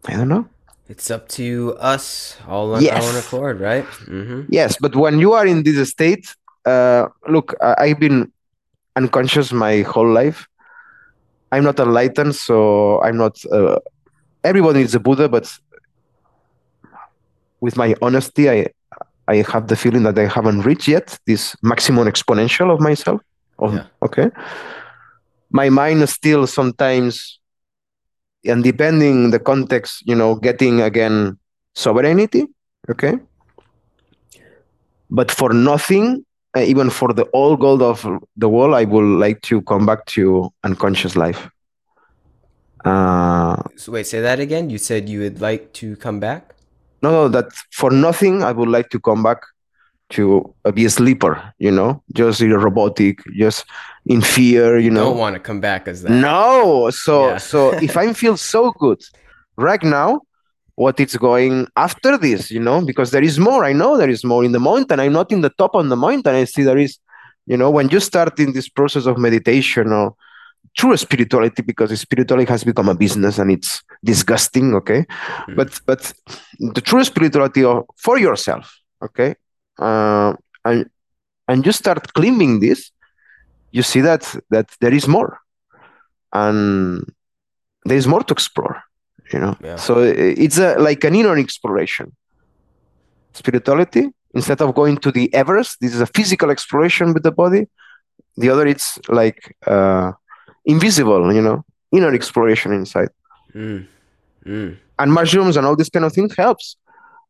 i don't know It's up to us all on our own accord, right? Mm-hmm. yes but when you are in this state uh, look i've been unconscious my whole life i'm not enlightened so i'm not uh, everybody is a buddha but with my honesty i i have the feeling that i haven't reached yet this maximum exponential of myself Of, Yeah. Okay. My mind is still sometimes, and depending the context, you know, getting again sovereignty. Okay. But for nothing, uh, even for the all gold of the world, I would like to come back to unconscious life. Uh, So wait, say that again. You said you would like to come back. no, no, that for nothing, I would like to come back to uh, be a sleeper, you know, just robotic, just in fear, you know. Don't want to come back as that. No, so Yeah. so if I feel so good right now, what it's going after this, you know, because there is more. I know there is more in the mountain. I'm not in the top on the mountain. I see there is, you know, when you start in this process of meditation or true spirituality, because spirituality has become a business and it's disgusting. Okay, Mm. but but the true spirituality of, for yourself. Okay, uh, and and you start claiming this, you see that that there is more, and there is more to explore. You know, Yeah. so it's a like an inner exploration. Spirituality instead of going to the Everest, this is a physical exploration with the body. The other, it's like uh, invisible. You know, inner exploration inside Mm. Mm. and mushrooms and all this kind of thing helps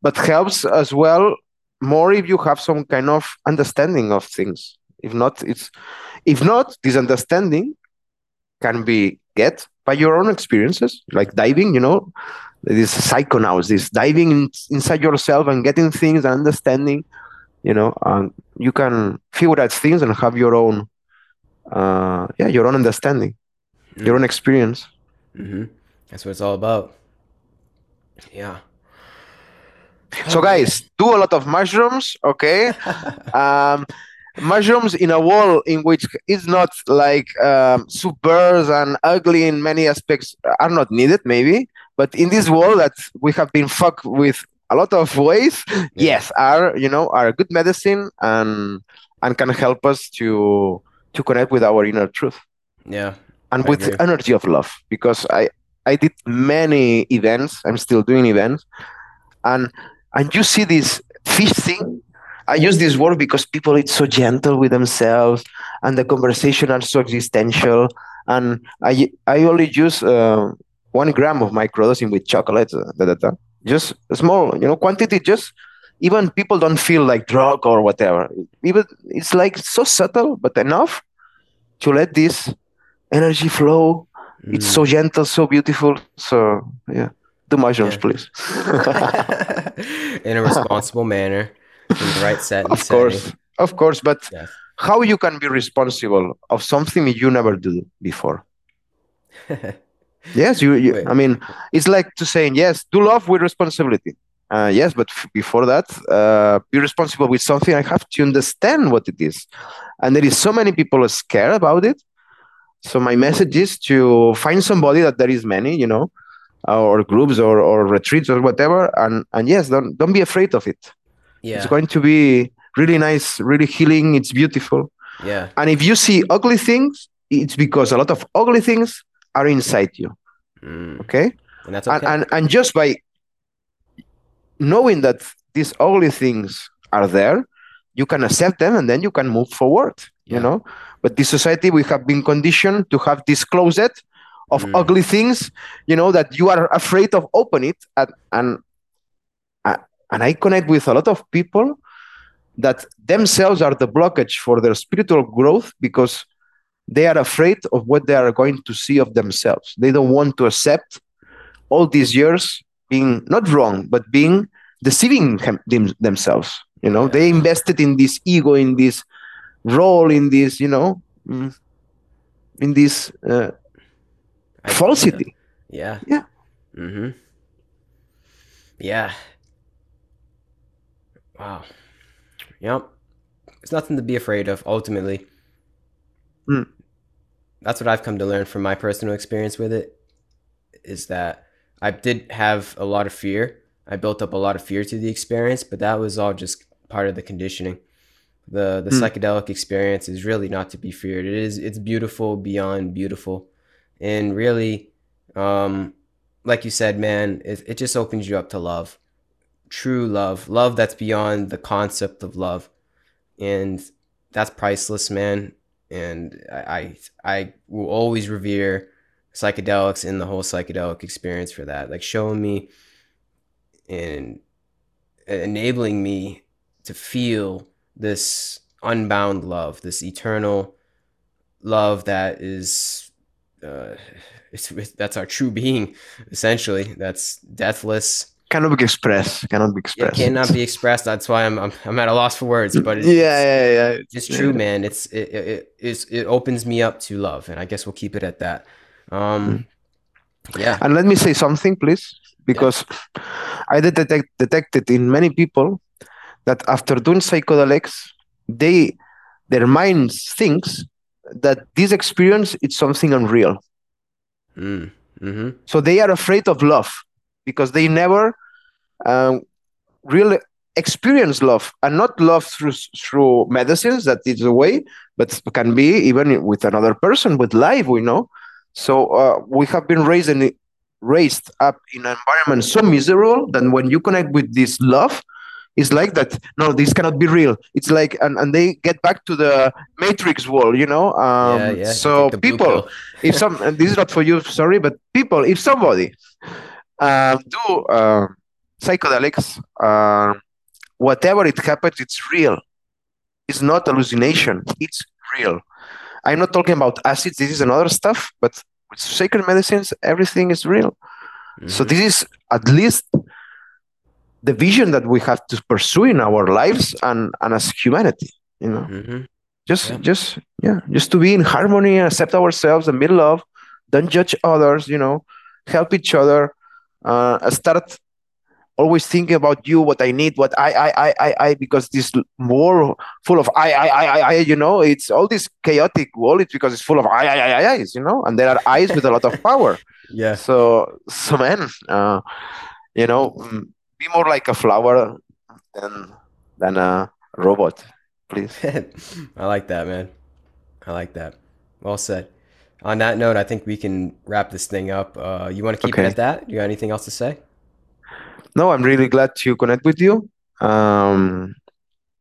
but helps as well more if you have some kind of understanding of things if not it's if not this understanding can be get by your own experiences like diving you know this psychonauts this diving in, inside yourself and getting things and understanding you know and you can figure out things and have your own uh yeah your own understanding your own experience hmm That's what it's all about. Yeah. So guys, do a lot of mushrooms, okay? um, mushrooms in a world in which it's not like um, superb and ugly in many aspects are not needed, maybe. But in this world that we have been fucked with a lot of ways, yes, are you know are a good medicine and and can help us to to connect with our inner truth Yeah. and I with agree. the energy of love because i i did many events i'm still doing events and and you see this fish thing i use this word because people it's so gentle with themselves and the conversation are so existential and i i only use uh, one gram of microdosing with chocolate uh, da, da, da. just a small you know quantity just even people don't feel like drug or whatever even it's like so subtle but enough to let this energy flow it's Mm. so gentle, so beautiful. So yeah, do mushrooms, Yeah. please. in a responsible manner, in the right set of course, of course. But Yes. how you can be responsible of something you never do before? Yes, you. you I mean, it's like to saying yes, do love with responsibility. Uh, yes, but f- before that, uh, be responsible with something. I have to understand what it is, and there is so many people are scared about it. So my message is to find somebody that there is many, you know, or groups or, or retreats or whatever, and and yes, don't don't be afraid of it. Yeah. It's going to be really nice, really healing. It's beautiful. yeah. And if you see ugly things, it's because a lot of ugly things are inside you. Mm. Okay. And that's okay. And, and and just by knowing that these ugly things are there, you can accept them and then you can move forward. You know. But this society, we have been conditioned to have this closet of Mm. ugly things. You know that you are afraid of open it, and and and I connect with a lot of people that themselves are the blockage for their spiritual growth because they are afraid of what they are going to see of themselves. They don't want to accept all these years being not wrong, but being deceiving them, themselves. You know, they invested in this ego, in this role, in this, you know, mm, in this uh, falsity. Yeah. Yeah. Mm-hmm. Yeah. Wow. Yep. It's nothing to be afraid of, ultimately. Mm. That's what I've come to learn from my personal experience with it. Is that I did have a lot of fear. I built up a lot of fear to the experience, but that was all just part of the conditioning. The the Mm. psychedelic experience is really not to be feared. It is it's beautiful beyond beautiful. And really, um, like you said, man, it, it just opens you up to love. True love. Love that's beyond the concept of love. And that's priceless, man. and I I, I will always revere psychedelics and the whole psychedelic experience for that. Like showing me and enabling me to feel this unbound love, this eternal love that is uh, it's, that's our true being essentially that's deathless cannot be expressed. Cannot be it expressed. cannot be expressed. That's why i'm i'm, I'm at a loss for words but it's, yeah yeah yeah. it's true man. It's it, it, it it's it opens me up to love and i guess we'll keep it at that. Um yeah. And let me say something please because i did detect, detected in many people that after doing psychedelics they their minds thinks that this experience is something unreal. Mm. hmm so they are afraid of love because they never um, really experience love and not love through through medicines that is a way but can be even with another person with life we know. So uh, we have been raised in, raised up in an environment so miserable that when you connect with this love it's like that no this cannot be real. It's like and, and they get back to the matrix world you know? Um, yeah, yeah. so the people if some and this is not for you sorry but people if somebody uh, do uh, psychedelics uh, whatever it happens it's real. It's not hallucination it's real. I'm not talking about acids this is another stuff but with sacred medicines everything is real. So Mhm. this is at least the vision that we have to pursue in our lives and, and as humanity you know. Mhm. just Yeah. just yeah just to be in harmony accept ourselves and be love don't judge others you know. Help each other uh start always thinking about you what i need what i i i i, I because this world full of I, I i i i you know it's all this chaotic world it's because it's full of i i i i I's, you know and there are eyes with a lot of power yeah so so man uh you know mm, be more like a flower than than a robot please I like that, man. I like that. Well said. On that note, I think we can wrap this thing up. Uh, you want to keep it at that? Do you got anything else to say? no i'm really glad to connect with you um,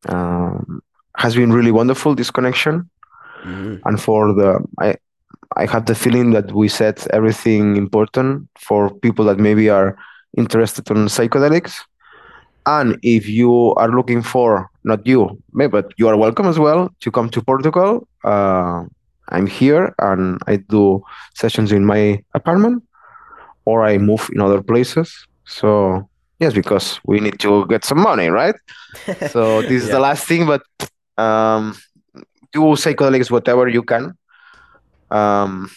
um has been really wonderful this connection hmm and for the i i have the feeling that we said everything important for people that maybe are interested in psychedelics and if you are looking for not you may- but you are welcome as well to come to portugal uh, i'm here and i do sessions in my apartment or i move in other places. So yes because we need to get some money right? So this is Yeah. the last thing but um do psychedelics whatever you can. Um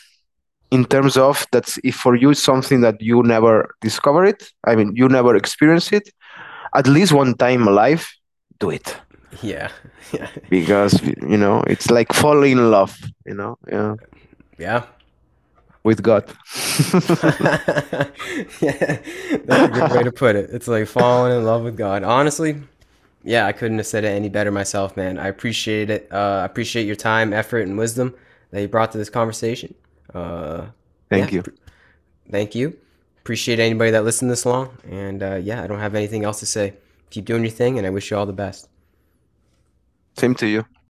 in terms of that's if for you it's something that you never discover it. I mean you never experience it. At least one time alive do it Yeah. Yeah. because you know it's like falling in love you know yeah Yeah. with god yeah. That's a good way to put it. It's like falling in love with God. Honestly, yeah, I couldn't have said it any better myself, man. I appreciate it. Uh, I appreciate your time, effort, and wisdom that you brought to this conversation. Uh, thank yeah, you pr- Thank you. Appreciate anybody that listened this long. And uh, yeah, I don't have anything else to say. Keep doing your thing, and I wish you all the best. Same to you